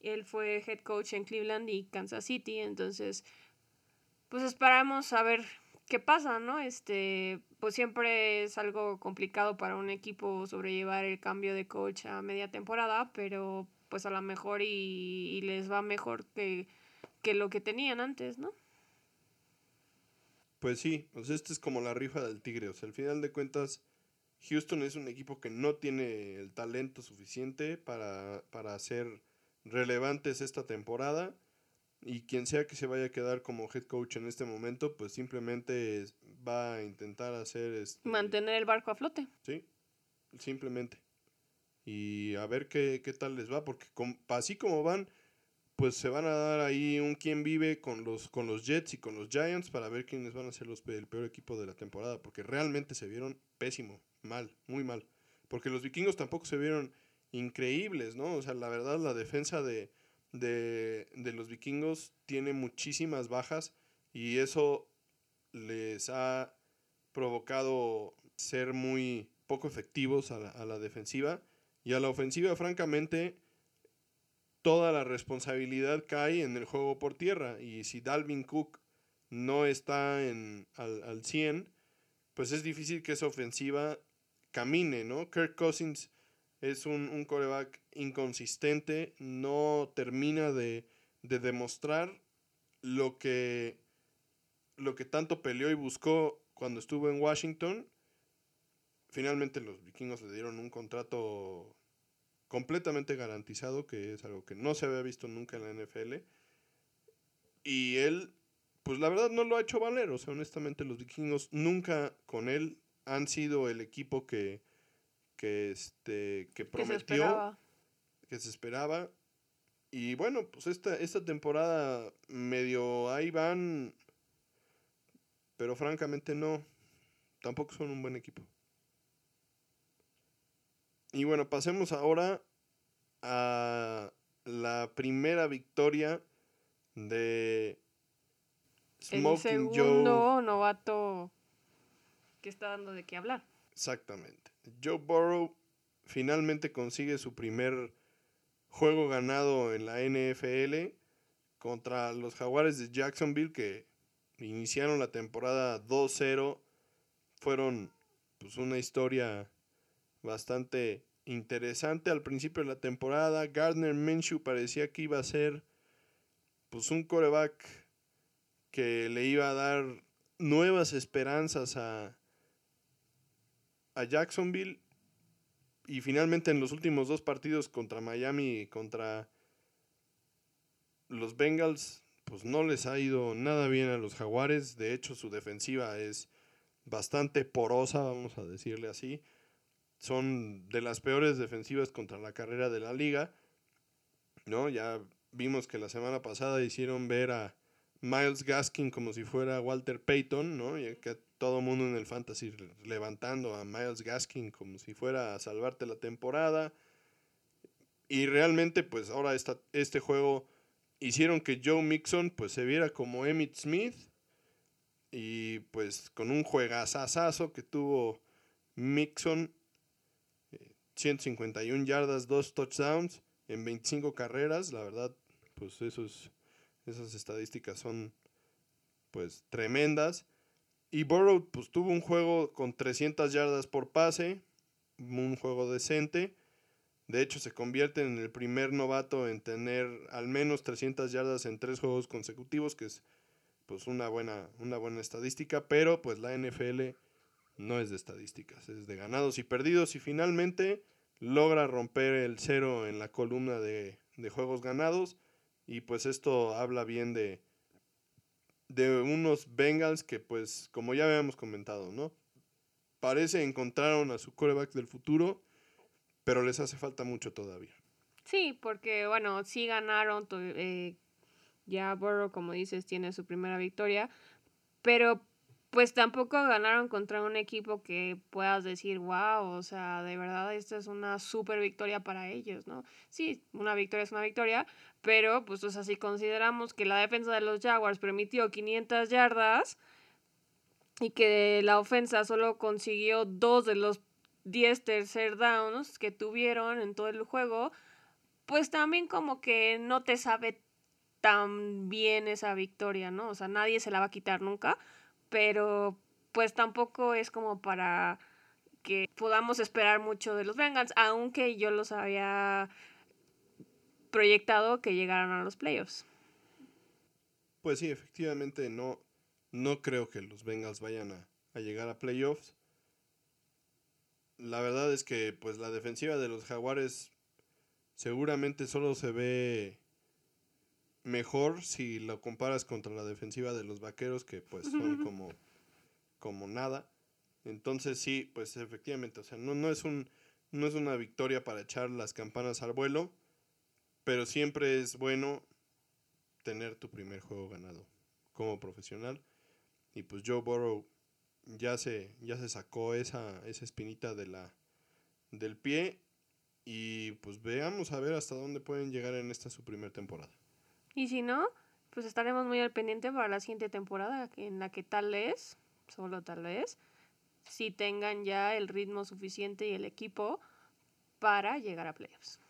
Speaker 2: Él fue head coach en Cleveland y Kansas City. Entonces, pues esperamos a ver qué pasa, ¿no? Este, pues siempre es algo complicado para un equipo sobrellevar el cambio de coach a media temporada, pero pues a lo mejor y, y les va mejor que, que lo que tenían antes, ¿no?
Speaker 1: Pues sí, pues esta es como la rifa del tigre. O sea, al final de cuentas, Houston es un equipo que no tiene el talento suficiente para, para ser relevantes esta temporada. Y quien sea que se vaya a quedar como head coach en este momento, pues simplemente va a intentar hacer este,
Speaker 2: Mantener el barco a flote.
Speaker 1: Sí, simplemente. Y a ver qué, qué tal les va, porque com- así como van, pues se van a dar ahí un quién vive con los, con los Jets y con los Giants para ver quiénes van a ser los, el peor equipo de la temporada, porque realmente se vieron pésimo, mal, muy mal. Porque los vikingos tampoco se vieron increíbles, ¿no? O sea, la verdad, la defensa de, de, de los vikingos tiene muchísimas bajas y eso les ha provocado ser muy poco efectivos a la, a la defensiva y a la ofensiva, francamente, toda la responsabilidad cae en el juego por tierra y si Dalvin Cook no está en, al, al 100, pues es difícil que esa ofensiva camine, ¿no? Kirk Cousins es un, un coreback inconsistente, no termina de, de demostrar lo que, lo que tanto peleó y buscó cuando estuvo en Washington. Finalmente los vikingos le dieron un contrato completamente garantizado, que es algo que no se había visto nunca en la NFL. Y él, pues la verdad no lo ha hecho valer. O sea, honestamente los vikingos nunca con él han sido el equipo que, que, este, que
Speaker 2: Que se
Speaker 1: prometió que se esperaba. Y bueno, pues esta, esta temporada medio ahí van, pero francamente no, tampoco son un buen equipo. Y bueno, pasemos ahora a la primera victoria de
Speaker 2: El
Speaker 1: Smoking
Speaker 2: segundo
Speaker 1: Joe.
Speaker 2: novato que está dando de qué hablar.
Speaker 1: Exactamente. Joe Burrow finalmente consigue su primer juego ganado en la NFL contra los Jaguares de Jacksonville que iniciaron la temporada 2-0. Fueron pues una historia bastante interesante al principio de la temporada. Gardner Minshew parecía que iba a ser pues un coreback que le iba a dar nuevas esperanzas a, a Jacksonville y finalmente en los últimos dos partidos contra Miami y contra los Bengals, pues no les ha ido nada bien a los Jaguares. De hecho, su defensiva es bastante porosa, vamos a decirle así. Son de las peores defensivas contra la carrera de la liga. ¿No? Ya vimos que la semana pasada hicieron ver a Miles Gaskin como si fuera Walter Payton, ¿no? Y que todo mundo en el fantasy levantando a Miles Gaskin como si fuera a salvarte la temporada. Y realmente, pues ahora esta, este juego hicieron que Joe Mixon pues se viera como Emmitt Smith. Y pues con un juegazazazo que tuvo Mixon, 151 eh, yardas, dos touchdowns en 25 carreras, la verdad, pues esos, esas estadísticas son pues tremendas. Y Burrow pues tuvo un juego con 300 yardas por pase, un juego decente. De hecho, se convierte en el primer novato en tener al menos 300 yardas en tres juegos consecutivos, que es pues una buena, una buena estadística, pero pues la NFL no es de estadísticas, es de ganados y perdidos y finalmente logra romper el cero en la columna de, juegos ganados y pues esto habla bien de, de unos Bengals que pues como ya habíamos comentado, ¿no? Parece encontraron a su coreback del futuro, pero les hace falta mucho todavía.
Speaker 2: Sí, porque bueno, sí ganaron, eh, ya Burrow como dices tiene su primera victoria, pero pues tampoco ganaron contra un equipo que puedas decir, wow, o sea, de verdad esta es una super victoria para ellos, ¿no? Sí, una victoria es una victoria, pero pues o sea, si consideramos que la defensa de los Jaguars permitió 500 yardas y que la ofensa solo consiguió dos de los 10 tercer downs que tuvieron en todo el juego, pues también como que no te sabe tan bien esa victoria, ¿no? O sea, nadie se la va a quitar nunca pero pues tampoco es como para que podamos esperar mucho de los Bengals, aunque yo los había proyectado que llegaran a los playoffs.
Speaker 1: Pues sí, efectivamente no, no creo que los Bengals vayan a, a llegar a playoffs. La verdad es que pues la defensiva de los Jaguares seguramente solo se ve mejor si lo comparas contra la defensiva de los vaqueros, que pues son como, como nada. Entonces sí, pues efectivamente, o sea, no, no, es un, no es una victoria para echar las campanas al vuelo, pero siempre es bueno tener tu primer juego ganado como profesional. Y pues Joe Burrow ya se, ya se sacó esa, esa espinita de la, del pie y pues veamos a ver hasta dónde pueden llegar en esta su primera temporada.
Speaker 2: Y si no, pues estaremos muy al pendiente para la siguiente temporada, en la que tal vez, solo tal vez, si tengan ya el ritmo suficiente y el equipo para llegar a playoffs.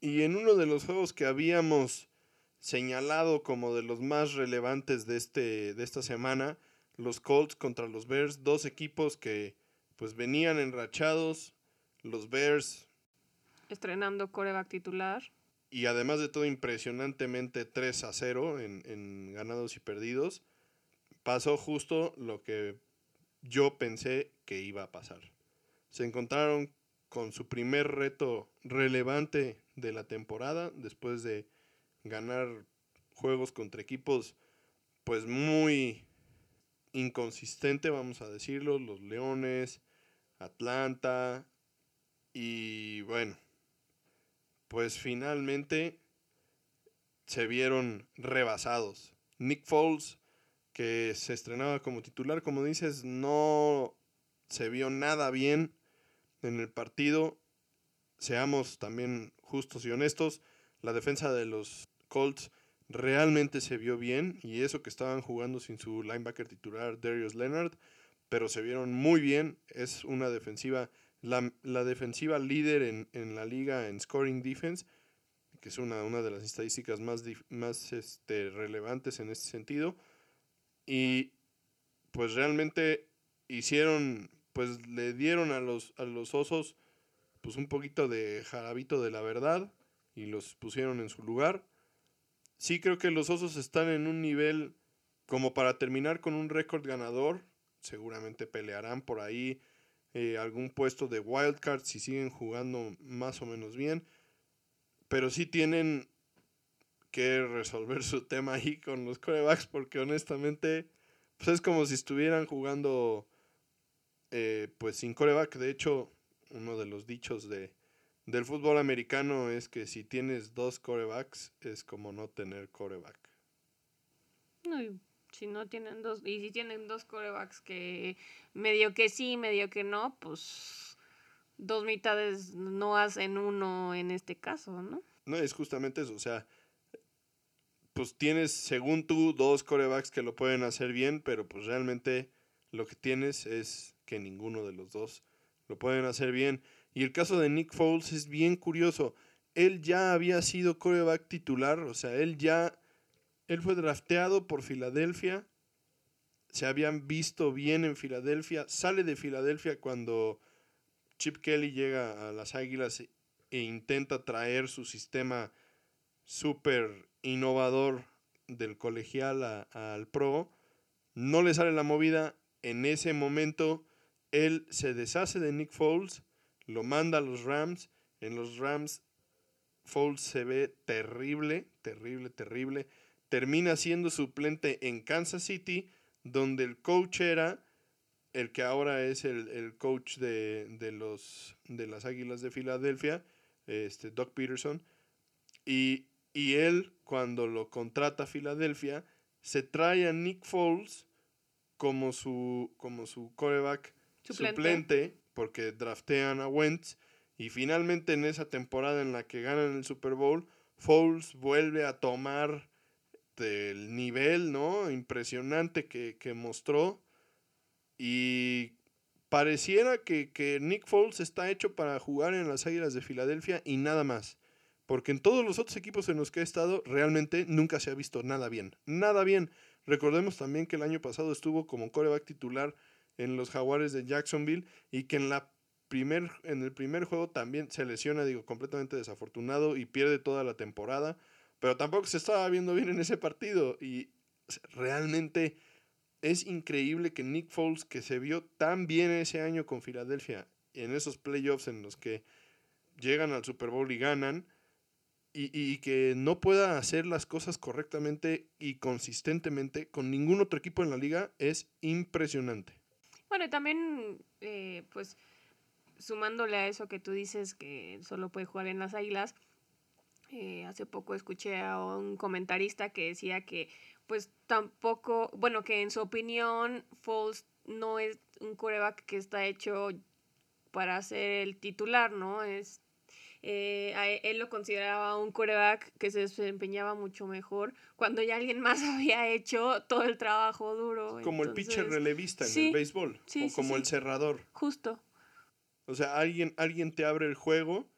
Speaker 1: Y en uno de los juegos que habíamos señalado como de los más relevantes de, este, de esta semana, los Colts contra los Bears, dos equipos que pues venían enrachados, los Bears
Speaker 2: estrenando coreback titular.
Speaker 1: Y además de todo, impresionantemente 3 a 0 en, en ganados y perdidos. Pasó justo lo que yo pensé que iba a pasar. Se encontraron con su primer reto relevante de la temporada después de ganar juegos contra equipos pues muy inconsistente, vamos a decirlo, los Leones, Atlanta y bueno, pues finalmente se vieron rebasados. Nick Foles, que se estrenaba como titular, como dices, no se vio nada bien en el partido. Seamos también justos y honestos, la defensa de los Colts realmente se vio bien y eso que estaban jugando sin su linebacker titular Darius Leonard, pero se vieron muy bien. Es una defensiva la, defensiva líder en, la liga en scoring defense, que es una, una de las estadísticas más, más este, relevantes en este sentido. Y pues realmente hicieron, pues le dieron a los, a los osos pues un poquito de jarabito de la verdad y los pusieron en su lugar. Sí creo que los osos están en un nivel como para terminar con un récord ganador seguramente pelearán por ahí eh, algún puesto de wildcard si siguen jugando más o menos bien. Pero sí tienen que resolver *laughs* su tema ahí con los corebacks porque honestamente pues es como si estuvieran jugando eh, pues sin coreback. De hecho, uno de los dichos de, del fútbol americano es que si tienes dos corebacks es como no tener coreback.
Speaker 2: No, si no tienen dos, y si tienen dos corebacks que medio que sí, medio que no, pues dos mitades no hacen uno en este caso, ¿no?
Speaker 1: No, es justamente eso, o sea, pues tienes, según tú, dos corebacks que lo pueden hacer bien, pero pues realmente lo que tienes es que ninguno de los dos lo pueden hacer bien. Y el caso de Nick Foles es bien curioso. Él ya había sido coreback titular, o sea, él ya él fue drafteado por Filadelfia. Se habían visto bien en Filadelfia. Sale de Filadelfia cuando Chip Kelly llega a las Águilas e intenta traer su sistema súper innovador del colegial al pro. No le sale la movida. En ese momento, él se deshace de Nick Foles, lo manda a los Rams. En los Rams, Foles se ve terrible, terrible, terrible termina siendo suplente en Kansas City, donde el coach era el que ahora es el, coach de, los, de las Águilas de Filadelfia, este, Doc Peterson. Y, él, cuando lo contrata a Filadelfia, se trae a Nick Foles como su, como su coreback suplente. suplente, porque draftean a Wentz. Y finalmente en esa temporada en la que ganan el Super Bowl, Foles vuelve a tomar el nivel, ¿no? Impresionante que, mostró. Y pareciera que, que, Nick Foles está hecho para jugar en las Águilas de Filadelfia y nada más. Porque en todos los otros equipos en los que ha estado, realmente nunca se ha visto nada bien. Nada bien. Recordemos también que el año pasado estuvo como coreback titular en los Jaguares de Jacksonville y que en, la primer, en el primer juego también se lesiona, digo, completamente desafortunado y pierde toda la temporada pero tampoco se estaba viendo bien en ese partido y realmente es increíble que Nick Foles, que se vio tan bien ese año con Filadelfia, en esos playoffs en los que llegan al Super Bowl y ganan, y, que no pueda hacer las cosas correctamente y consistentemente con ningún otro equipo en la liga, es impresionante.
Speaker 2: Bueno, y también, eh, pues, sumándole a eso que tú dices que solo puede jugar en las Águilas, eh, hace poco escuché a un comentarista que decía que pues tampoco, bueno, que en su opinión Foles no es un coreback que está hecho para ser el titular, ¿no? Es, eh, él lo consideraba un coreback que se desempeñaba mucho mejor cuando ya alguien más *laughs* había hecho todo el trabajo duro.
Speaker 1: Como el pitcher relevista en el béisbol, o como el cerrador.
Speaker 2: Justo.
Speaker 1: O sea, alguien, alguien te abre el juego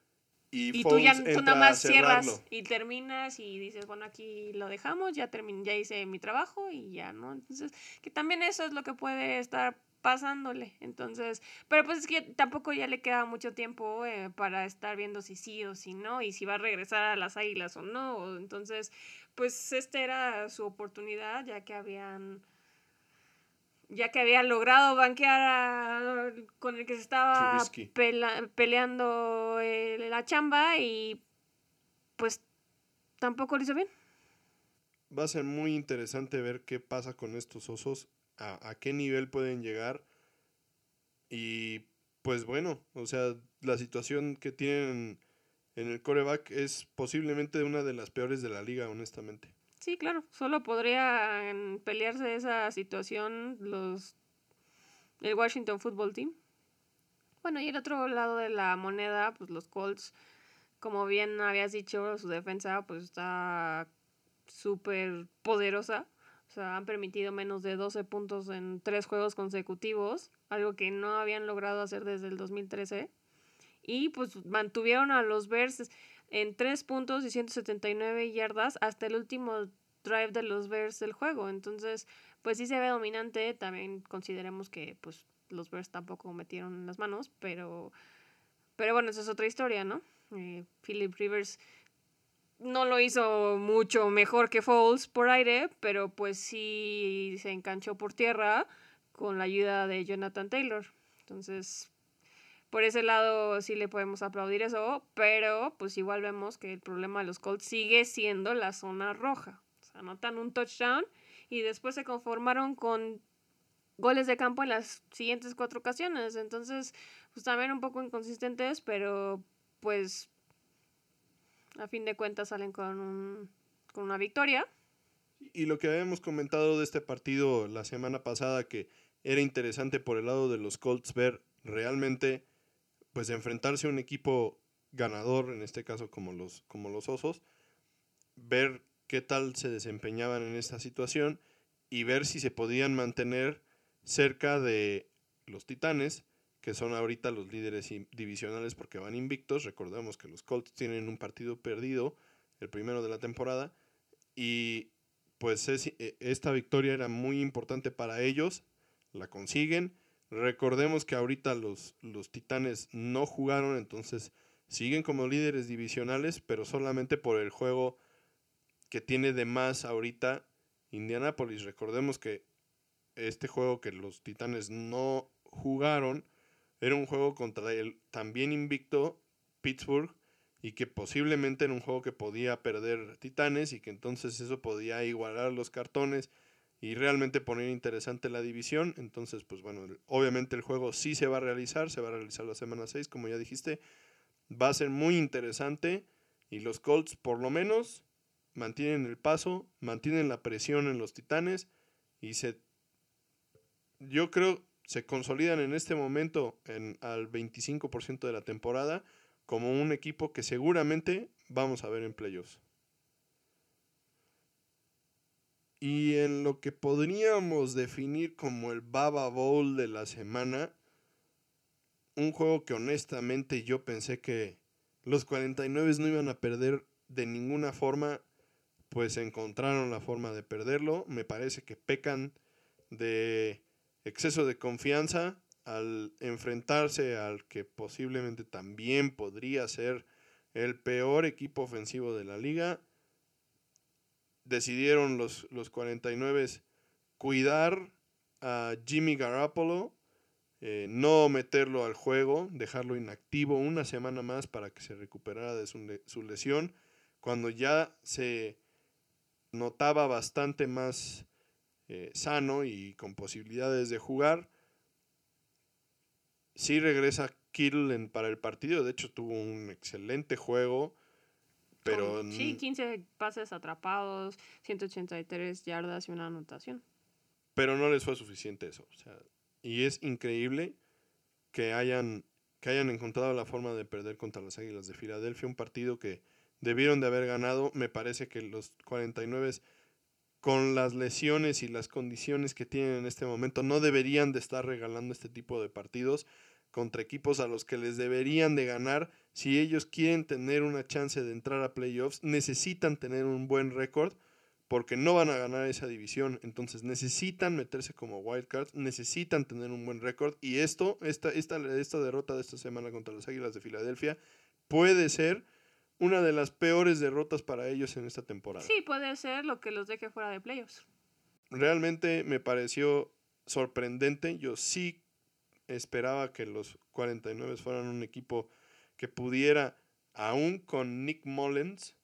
Speaker 1: y,
Speaker 2: tú ya nada más cierras y terminas y dices, bueno, aquí lo dejamos, ya terminé, ya hice mi trabajo y ya, ¿no? Entonces, que también eso es lo que puede estar pasándole. Entonces, pero pues es que tampoco ya le queda mucho tiempo eh, para estar viendo si sí o si no y si va a regresar a las águilas o no. Entonces, pues esta era su oportunidad ya que habían ya que había logrado banquear con el que se estaba peleando la chamba y pues tampoco lo hizo bien.
Speaker 1: Va a ser muy interesante ver qué pasa con estos osos, a, a qué nivel pueden llegar y pues bueno, o sea, la situación que tienen en el coreback es posiblemente una de las peores de la liga, honestamente.
Speaker 2: Sí, claro, solo podrían pelearse esa situación los el Washington Football Team. Bueno, y el otro lado de la moneda, pues los Colts, como bien habías dicho, su defensa pues está súper poderosa. O sea, han permitido menos de 12 puntos en tres juegos consecutivos, algo que no habían logrado hacer desde el 2013. Y pues mantuvieron a los Bears en 3 puntos y 179 yardas hasta el último drive de los Bears del juego. Entonces, pues sí se ve dominante. También consideremos que pues los Bears tampoco metieron las manos, pero, pero bueno, esa es otra historia, ¿no? Eh, Philip Rivers no lo hizo mucho mejor que Foles por aire, pero pues sí se enganchó por tierra con la ayuda de Jonathan Taylor. Entonces, por ese lado sí le podemos aplaudir eso, pero pues igual vemos que el problema de los Colts sigue siendo la zona roja. O sea, anotan un touchdown y después se conformaron con goles de campo en las siguientes cuatro ocasiones. Entonces, pues también un poco inconsistentes, pero pues a fin de cuentas salen con, con una victoria.
Speaker 1: Y lo que habíamos comentado de este partido la semana pasada, que era interesante por el lado de los Colts ver realmente, pues enfrentarse a un equipo ganador, en este caso como los, como los Osos, ver qué tal se desempeñaban en esta situación y ver si se podían mantener cerca de los Titanes, que son ahorita los líderes divisionales porque van invictos. Recordemos que los Colts tienen un partido perdido, el primero de la temporada, y pues e, esta victoria era muy importante para ellos, la consiguen. Recordemos que ahorita los, los Titanes no jugaron, entonces siguen como líderes divisionales, pero solamente por el juego que tiene de más ahorita Indianapolis. Recordemos que este juego que los Titanes no jugaron era un juego contra el también invicto Pittsburgh y que posiblemente era un juego que podía perder Titanes y que entonces eso podía igualar los cartones y realmente poner interesante la división. Entonces, pues bueno, obviamente el juego sí se va a realizar, se va a realizar la semana 6, como ya dijiste. Va a ser muy interesante y los Colts por lo menos mantienen el paso, mantienen la presión en los Titanes y se yo creo se consolidan en este momento en, al 25% de la temporada como un equipo que seguramente vamos a ver en playoffs. Y en lo que podríamos definir como el Baba Bowl de la semana, un juego que honestamente yo pensé que los 49 no iban a perder de ninguna forma, pues encontraron la forma de perderlo. Me parece que pecan de exceso de confianza al enfrentarse al que posiblemente también podría ser el peor equipo ofensivo de la liga, decidieron los, los 49 cuidar a Jimmy Garoppolo, eh, no meterlo al juego, dejarlo inactivo una semana más para que se recuperara de su, su lesión, cuando ya se notaba bastante más eh, sano y con posibilidades de jugar. Sí regresa Kittle para el partido, de hecho tuvo un excelente juego, pero...
Speaker 2: sí, 15 pases atrapados, 183 yardas y una anotación.
Speaker 1: Pero no les fue suficiente eso. y es increíble que hayan, que hayan encontrado la forma de perder contra las Águilas de Filadelfia, un partido que debieron de haber ganado. Me parece que los 49 con las lesiones y las condiciones que tienen en este momento, no deberían de estar regalando este tipo de partidos contra equipos a los que les deberían de ganar. Si ellos quieren tener una chance de entrar a playoffs, necesitan tener un buen récord porque no van a ganar esa división. Entonces necesitan meterse como wildcards, necesitan tener un buen récord. Y esto, esta, esta, esta derrota de esta semana contra las Águilas de Filadelfia, puede ser una de las peores derrotas para ellos en esta temporada.
Speaker 2: Sí, puede ser lo que los deje fuera de playoffs.
Speaker 1: Realmente me pareció sorprendente. Yo sí esperaba que los 49 fueran un equipo que pudiera, aún con Nick Mullens,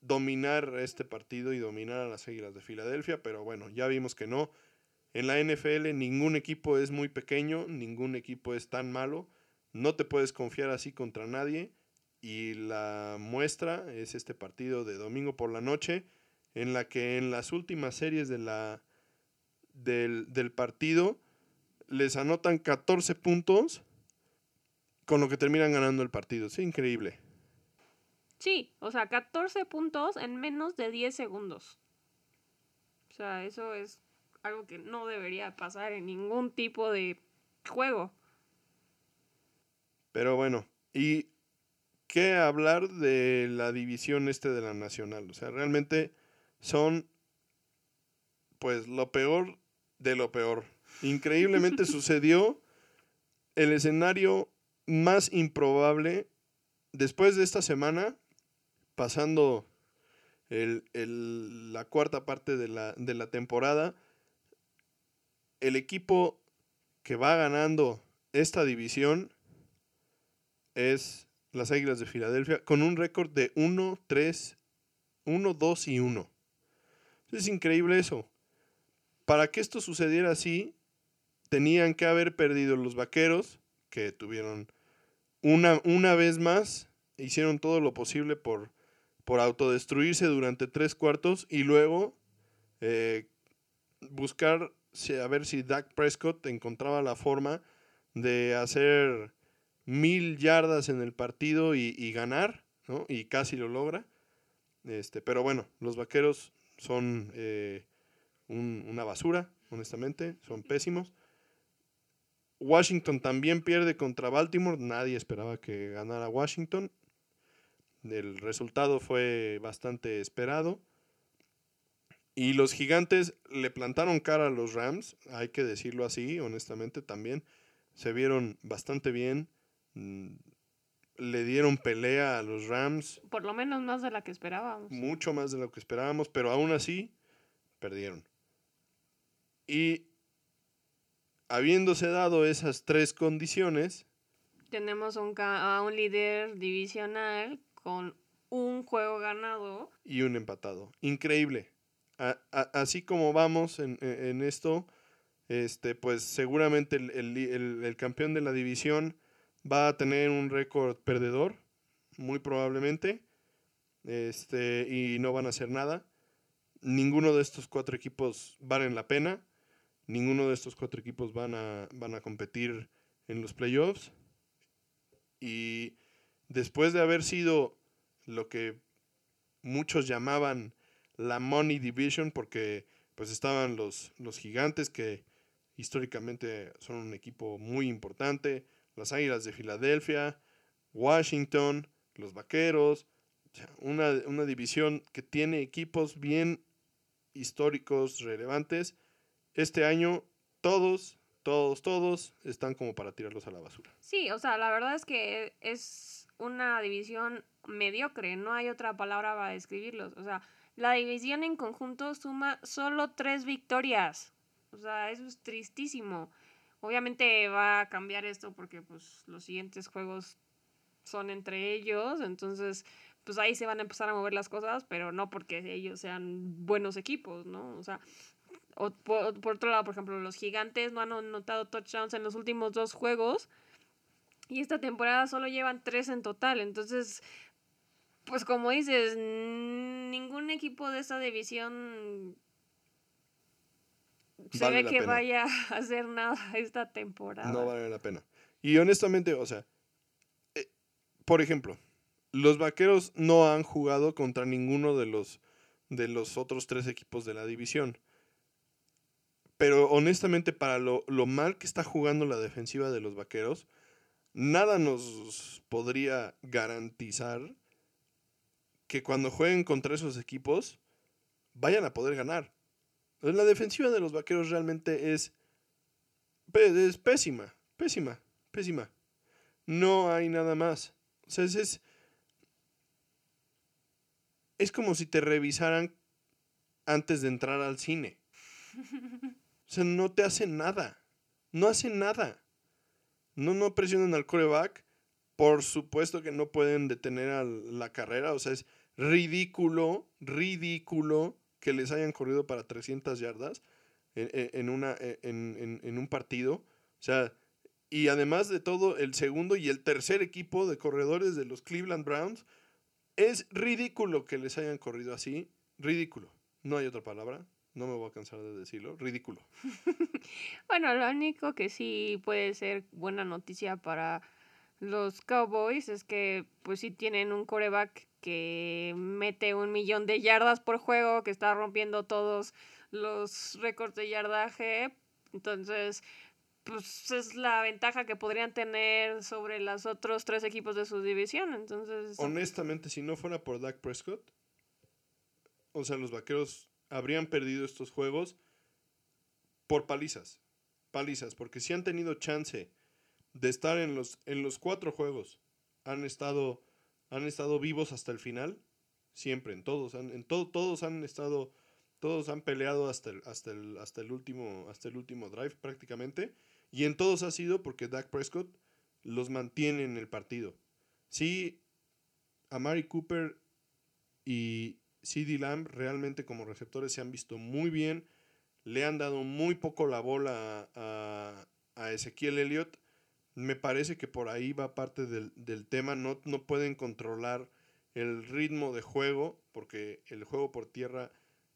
Speaker 1: dominar este partido y dominar a las Águilas de Filadelfia, pero bueno, ya vimos que no. En la NFL ningún equipo es muy pequeño, ningún equipo es tan malo, no te puedes confiar así contra nadie y la muestra es este partido de domingo por la noche, en la que en las últimas series de la, del, del partido les anotan 14 puntos, con lo que terminan ganando el partido. Es increíble.
Speaker 2: Sí, o sea, 14 puntos en menos de 10 segundos. O sea, eso es algo que no debería pasar en ningún tipo de juego.
Speaker 1: Pero bueno, y qué hablar de la división este de la nacional. O sea, realmente son pues lo peor de lo peor. Increíblemente *laughs* sucedió el escenario más improbable después de esta semana, pasando el, la cuarta parte de la, de la temporada. el equipo que va ganando esta división es las Águilas de Filadelfia con un récord de 1, 3, 1, 2 y 1. Es increíble eso. Para que esto sucediera así, tenían que haber perdido los Vaqueros, que tuvieron una, una vez más, hicieron todo lo posible por, por autodestruirse durante tres cuartos y luego eh, buscar a ver si Dak Prescott encontraba la forma de hacer mil yardas en el partido y, ganar, ¿no? Y casi lo logra. Este, pero bueno, los vaqueros son eh, una basura, honestamente, son pésimos. Washington también pierde contra Baltimore, nadie esperaba que ganara Washington. El resultado fue bastante esperado. Y los gigantes le plantaron cara a los Rams, hay que decirlo así, honestamente también. Se vieron bastante bien. Mm, le dieron pelea a los Rams.
Speaker 2: Por lo menos más de la que esperábamos.
Speaker 1: Mucho más de lo que esperábamos, pero aún así perdieron. Y habiéndose dado esas tres condiciones.
Speaker 2: Tenemos un a un líder divisional con un juego ganado.
Speaker 1: Y un empatado. Increíble así como vamos en, esto, este, pues seguramente el, campeón de la división va a tener un récord perdedor, muy probablemente, este, y no van a hacer nada. Ninguno de estos cuatro equipos valen la pena. Ninguno de estos cuatro equipos van a, van a competir en los playoffs. Y después de haber sido lo que muchos llamaban la Money Division porque pues estaban los, los gigantes que históricamente son un equipo muy importante, las Águilas de Filadelfia, Washington, los Vaqueros, una, una división que tiene equipos bien históricos, relevantes. Este año todos, todos, todos están como para tirarlos a la basura.
Speaker 2: Sí, o sea, la verdad es que es una división mediocre, no hay otra palabra para describirlos. O sea, la división en conjunto suma solo tres victorias. O sea, eso es tristísimo. Obviamente va a cambiar esto porque pues los siguientes juegos son entre ellos, entonces pues ahí se van a empezar a mover las cosas, pero no porque ellos sean buenos equipos, ¿no? O sea, por, por, otro lado, por ejemplo, los gigantes no han anotado touchdowns en los últimos dos juegos y esta temporada solo llevan tres en total, entonces pues como dices, ningún equipo de esta división se ve que vaya a hacer nada esta temporada.
Speaker 1: No vale la pena. Y honestamente, o sea, eh, por ejemplo, los vaqueros no han jugado contra ninguno de los, de los otros tres equipos de la división. Pero honestamente, para lo, lo mal que está jugando la defensiva de los vaqueros, nada nos podría garantizar que cuando jueguen contra esos equipos vayan a poder ganar. La defensiva de los vaqueros realmente es, es pésima, pésima, pésima. No hay nada más. O sea, es, es, como si te revisaran antes de entrar al cine. *laughs* O sea, no te hacen nada. No hacen nada. No, no presionan al coreback. Por supuesto que no pueden detener a la carrera. O sea, es, ridículo, ridículo que les hayan corrido para 300 yardas en, una, en, en, un partido. O sea, y además de todo, el segundo y el tercer equipo de corredores de los Cleveland Browns, es ridículo que les hayan corrido así. Ridículo. No hay otra palabra. No me voy a cansar de decirlo. Ridículo. *laughs*
Speaker 2: bueno, lo único que sí puede ser buena noticia para los Cowboys es que pues sí tienen un coreback que mete un millón de yardas por juego, que está rompiendo todos los récords de yardaje. Entonces, pues es la ventaja que podrían tener sobre los otros tres equipos de su división. Entonces,
Speaker 1: honestamente, si no fuera por Dak Prescott, o sea, los vaqueros habrían perdido estos juegos por palizas. Palizas, porque si han tenido chance de estar en los, en los cuatro juegos, han estado han estado vivos hasta el final, siempre, en todos, en todo, todos han estado Todos han peleado hasta el, hasta el, hasta el, último, hasta el último drive prácticamente. Y en todos ha sido porque Dak Prescott los mantiene en el partido. Sí, Amari Cooper y CD Lamb realmente como receptores se han visto muy bien. Le han dado muy poco la bola a, Ezequiel Elliott. Me parece que por ahí va parte del, del tema. No, no pueden controlar el ritmo de juego porque el juego por tierra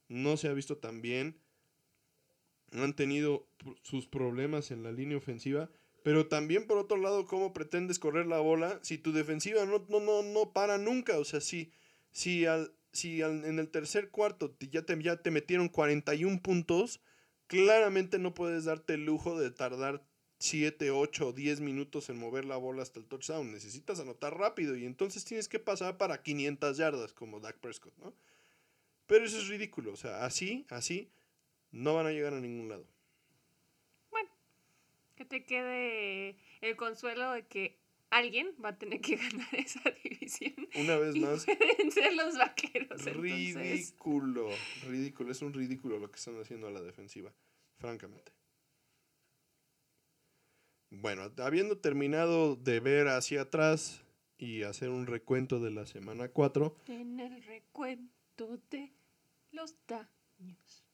Speaker 1: no se ha visto tan bien. Han tenido sus problemas en la línea ofensiva. Pero también, por otro lado, ¿cómo pretendes correr la bola si tu defensiva no, no, no, no para nunca? O sea, si, si, al, si en el tercer cuarto ya te, ya te metieron 41 puntos, claramente no puedes darte el lujo de tardar 7, 8 o 10 minutos en mover la bola hasta el touchdown. Necesitas anotar rápido y entonces tienes que pasar para 500 yardas como Dak Prescott, ¿no? Pero eso es ridículo. O sea, así, así, no van a llegar a ningún lado.
Speaker 2: Bueno, que te quede el consuelo de que alguien va a tener que *laughs* ganar esa división.
Speaker 1: Una vez más.
Speaker 2: Pueden ser los vaqueros.
Speaker 1: Ridículo, ridículo. Es un ridículo lo que están haciendo a la defensiva, francamente. Bueno, habiendo terminado de ver hacia atrás y hacer un recuento de la semana 4.
Speaker 2: En el recuento de los daños.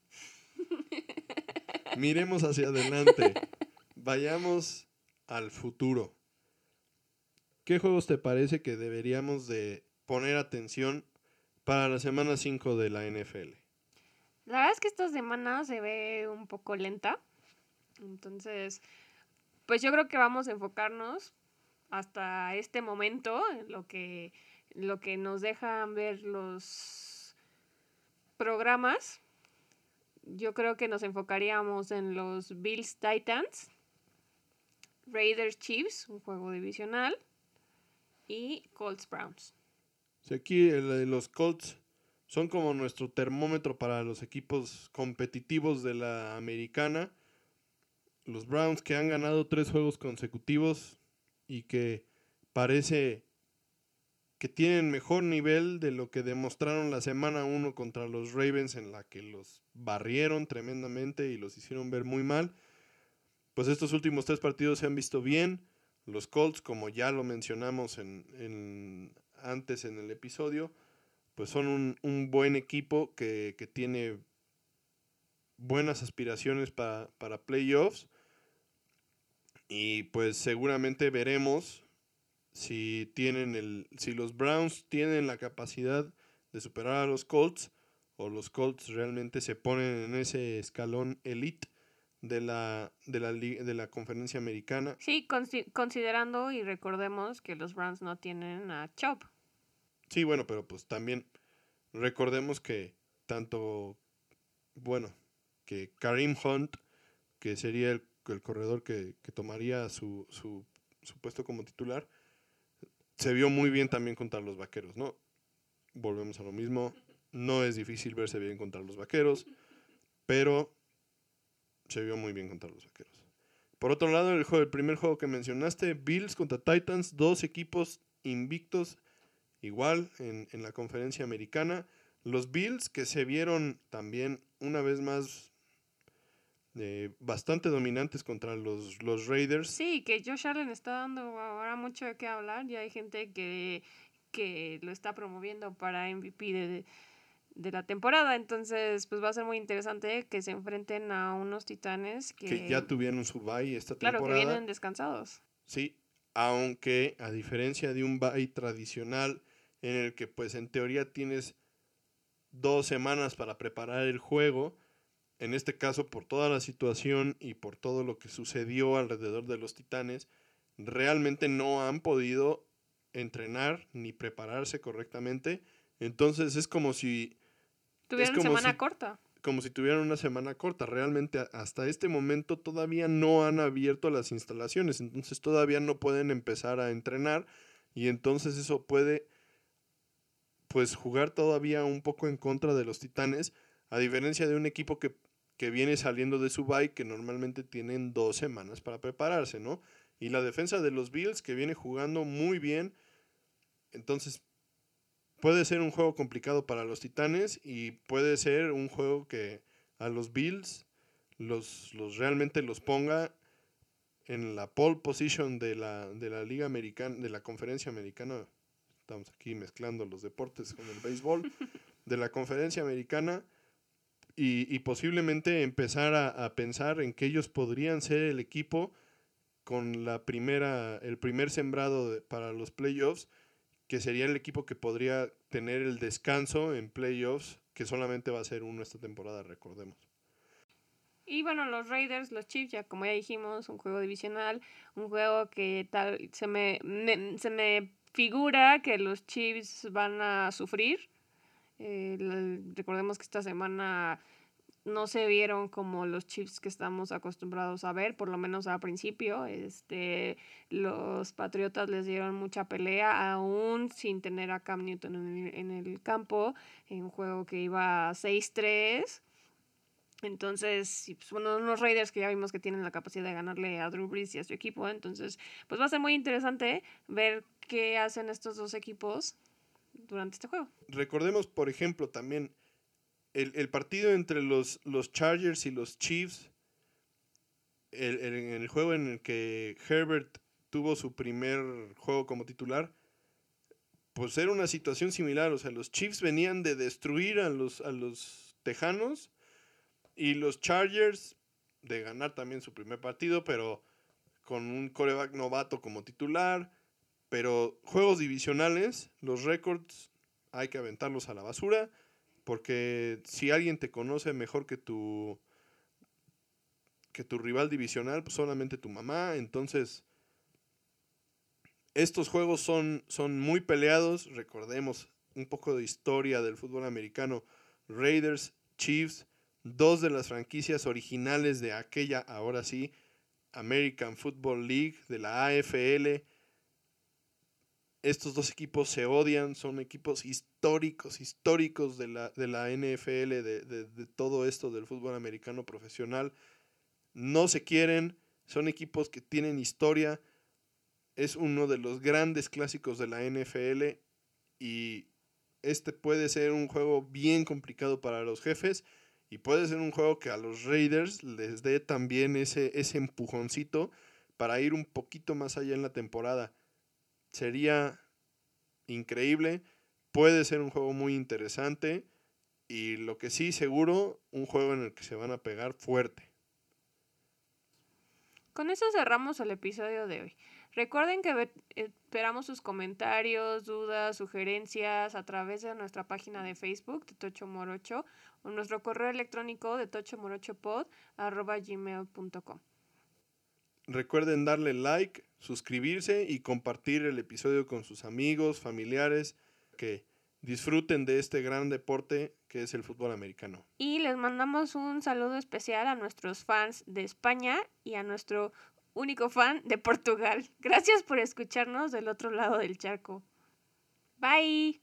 Speaker 1: Miremos hacia adelante. Vayamos al futuro. ¿Qué juegos te parece que deberíamos de poner atención para la semana 5 de la NFL?
Speaker 2: La verdad es que esta semana se ve un poco lenta. Entonces, pues yo creo que vamos a enfocarnos hasta este momento en lo que, lo que nos dejan ver los programas. Yo creo que nos enfocaríamos en los Bills Titans, Raiders Chiefs, un juego divisional, y Colts Browns.
Speaker 1: aquí los Colts son como nuestro termómetro para los equipos competitivos de la americana los Browns que han ganado tres juegos consecutivos y que parece que tienen mejor nivel de lo que demostraron la semana 1 contra los Ravens en la que los barrieron tremendamente y los hicieron ver muy mal. Pues estos últimos tres partidos se han visto bien. Los Colts, como ya lo mencionamos en, antes en el episodio, pues son un, buen equipo que, tiene buenas aspiraciones para playoffs y pues seguramente veremos si tienen el. si los Browns tienen la capacidad de superar a los Colts. O los Colts realmente se ponen en ese escalón elite de la, de la, de la conferencia americana.
Speaker 2: Sí, considerando y recordemos que los Browns no tienen a Chop.
Speaker 1: Sí, bueno, pero pues también recordemos que tanto, bueno, que Karim Hunt, que sería el el corredor que, tomaría su, su, puesto como titular, se vio muy bien también contra los vaqueros, ¿no? Volvemos a lo mismo. No es difícil verse bien contra los vaqueros, pero se vio muy bien contra los vaqueros. Por otro lado, el, juego, el primer juego que mencionaste, Bills contra Titans, dos equipos invictos igual en, en la conferencia americana. Los Bills que se vieron también una vez más eh, bastante dominantes contra los, los Raiders.
Speaker 2: Sí, que Josh Allen está dando ahora mucho de qué hablar. Ya hay gente que, que lo está promoviendo para MVP de, de, la temporada. Entonces, pues va a ser muy interesante que se enfrenten a unos titanes que,
Speaker 1: que ya tuvieron su bye esta temporada.
Speaker 2: Claro, que vienen descansados.
Speaker 1: Sí, aunque a diferencia de un bye tradicional en el que pues en teoría tienes dos semanas para preparar el juego, en este caso por toda la situación y por todo lo que sucedió alrededor de los Titanes, realmente no han podido entrenar ni prepararse correctamente. Entonces es como si...
Speaker 2: Tuvieran una semana corta.
Speaker 1: Como si tuvieran una semana corta. Realmente hasta este momento todavía no han abierto las instalaciones. Entonces todavía no pueden empezar a entrenar. Y entonces eso puede pues jugar todavía un poco en contra de los Titanes. A diferencia de un equipo que que viene saliendo de su bye, que normalmente tienen dos semanas para prepararse, ¿no? Y la defensa de los Bills, que viene jugando muy bien. Entonces, puede ser un juego complicado para los Titanes y puede ser un juego que a los Bills los, los realmente los ponga en la pole position de la, de la Liga Americana, de la Conferencia Americana. Estamos aquí mezclando los deportes con el béisbol. *laughs* de la Conferencia Americana. Y, y posiblemente empezar a, a, pensar en que ellos podrían ser el equipo con la primera, el primer sembrado de, para los playoffs, que sería el equipo que podría tener el descanso en playoffs, que solamente va a ser uno esta temporada, recordemos.
Speaker 2: Y bueno, los Raiders, los Chiefs, ya como ya dijimos, un juego divisional, un juego que tal se me, se me figura que los Chiefs van a sufrir. Eh, recordemos que esta semana no se vieron como los Chiefs que estamos acostumbrados a ver, por lo menos al principio. Este, los Patriotas les dieron mucha pelea, aún sin tener a Cam Newton en el, en el campo, en un juego que iba 6-3. Entonces, pues, bueno, unos Raiders que ya vimos que tienen la capacidad de ganarle a Drew Brees y a su equipo. Entonces, pues va a ser muy interesante ver qué hacen estos dos equipos durante este juego.
Speaker 1: Recordemos, por ejemplo, también el, el partido entre los, los, Chargers y los Chiefs, el, el, el, juego en el que Herbert tuvo su primer juego como titular, pues era una situación similar. O sea, los Chiefs venían de destruir a los, a los Tejanos y los Chargers de ganar también su primer partido, pero con un coreback novato como titular. Pero juegos divisionales, los récords hay que aventarlos a la basura. Porque si alguien te conoce mejor que tu, que tu rival divisional, pues solamente tu mamá. Entonces, estos juegos son, son muy peleados. Recordemos un poco de historia del fútbol americano. Raiders, Chiefs, dos de las franquicias originales de aquella, ahora sí, American Football League, de la AFL. Estos dos equipos se odian, son equipos históricos, históricos de la, de la NFL, de, de, de todo esto del fútbol americano profesional. No se quieren, son equipos que tienen historia. Es uno de los grandes clásicos de la NFL y este puede ser un juego bien complicado para los jefes y puede ser un juego que a los Raiders les dé también ese, ese empujoncito para ir un poquito más allá en la temporada. Sería increíble. Puede ser un juego muy interesante. Y lo que sí, seguro, un juego en el que se van a pegar fuerte.
Speaker 2: Con eso cerramos el episodio de hoy. Recuerden que esperamos sus comentarios, dudas, sugerencias a través de nuestra página de Facebook de Tocho Morocho o nuestro correo electrónico de tochomorochopod.gmail.com.
Speaker 1: Recuerden darle like, suscribirse y compartir el episodio con sus amigos, familiares, que disfruten de este gran deporte que es el fútbol americano.
Speaker 2: Y les mandamos un saludo especial a nuestros fans de España y a nuestro único fan de Portugal. Gracias por escucharnos del otro lado del charco. Bye.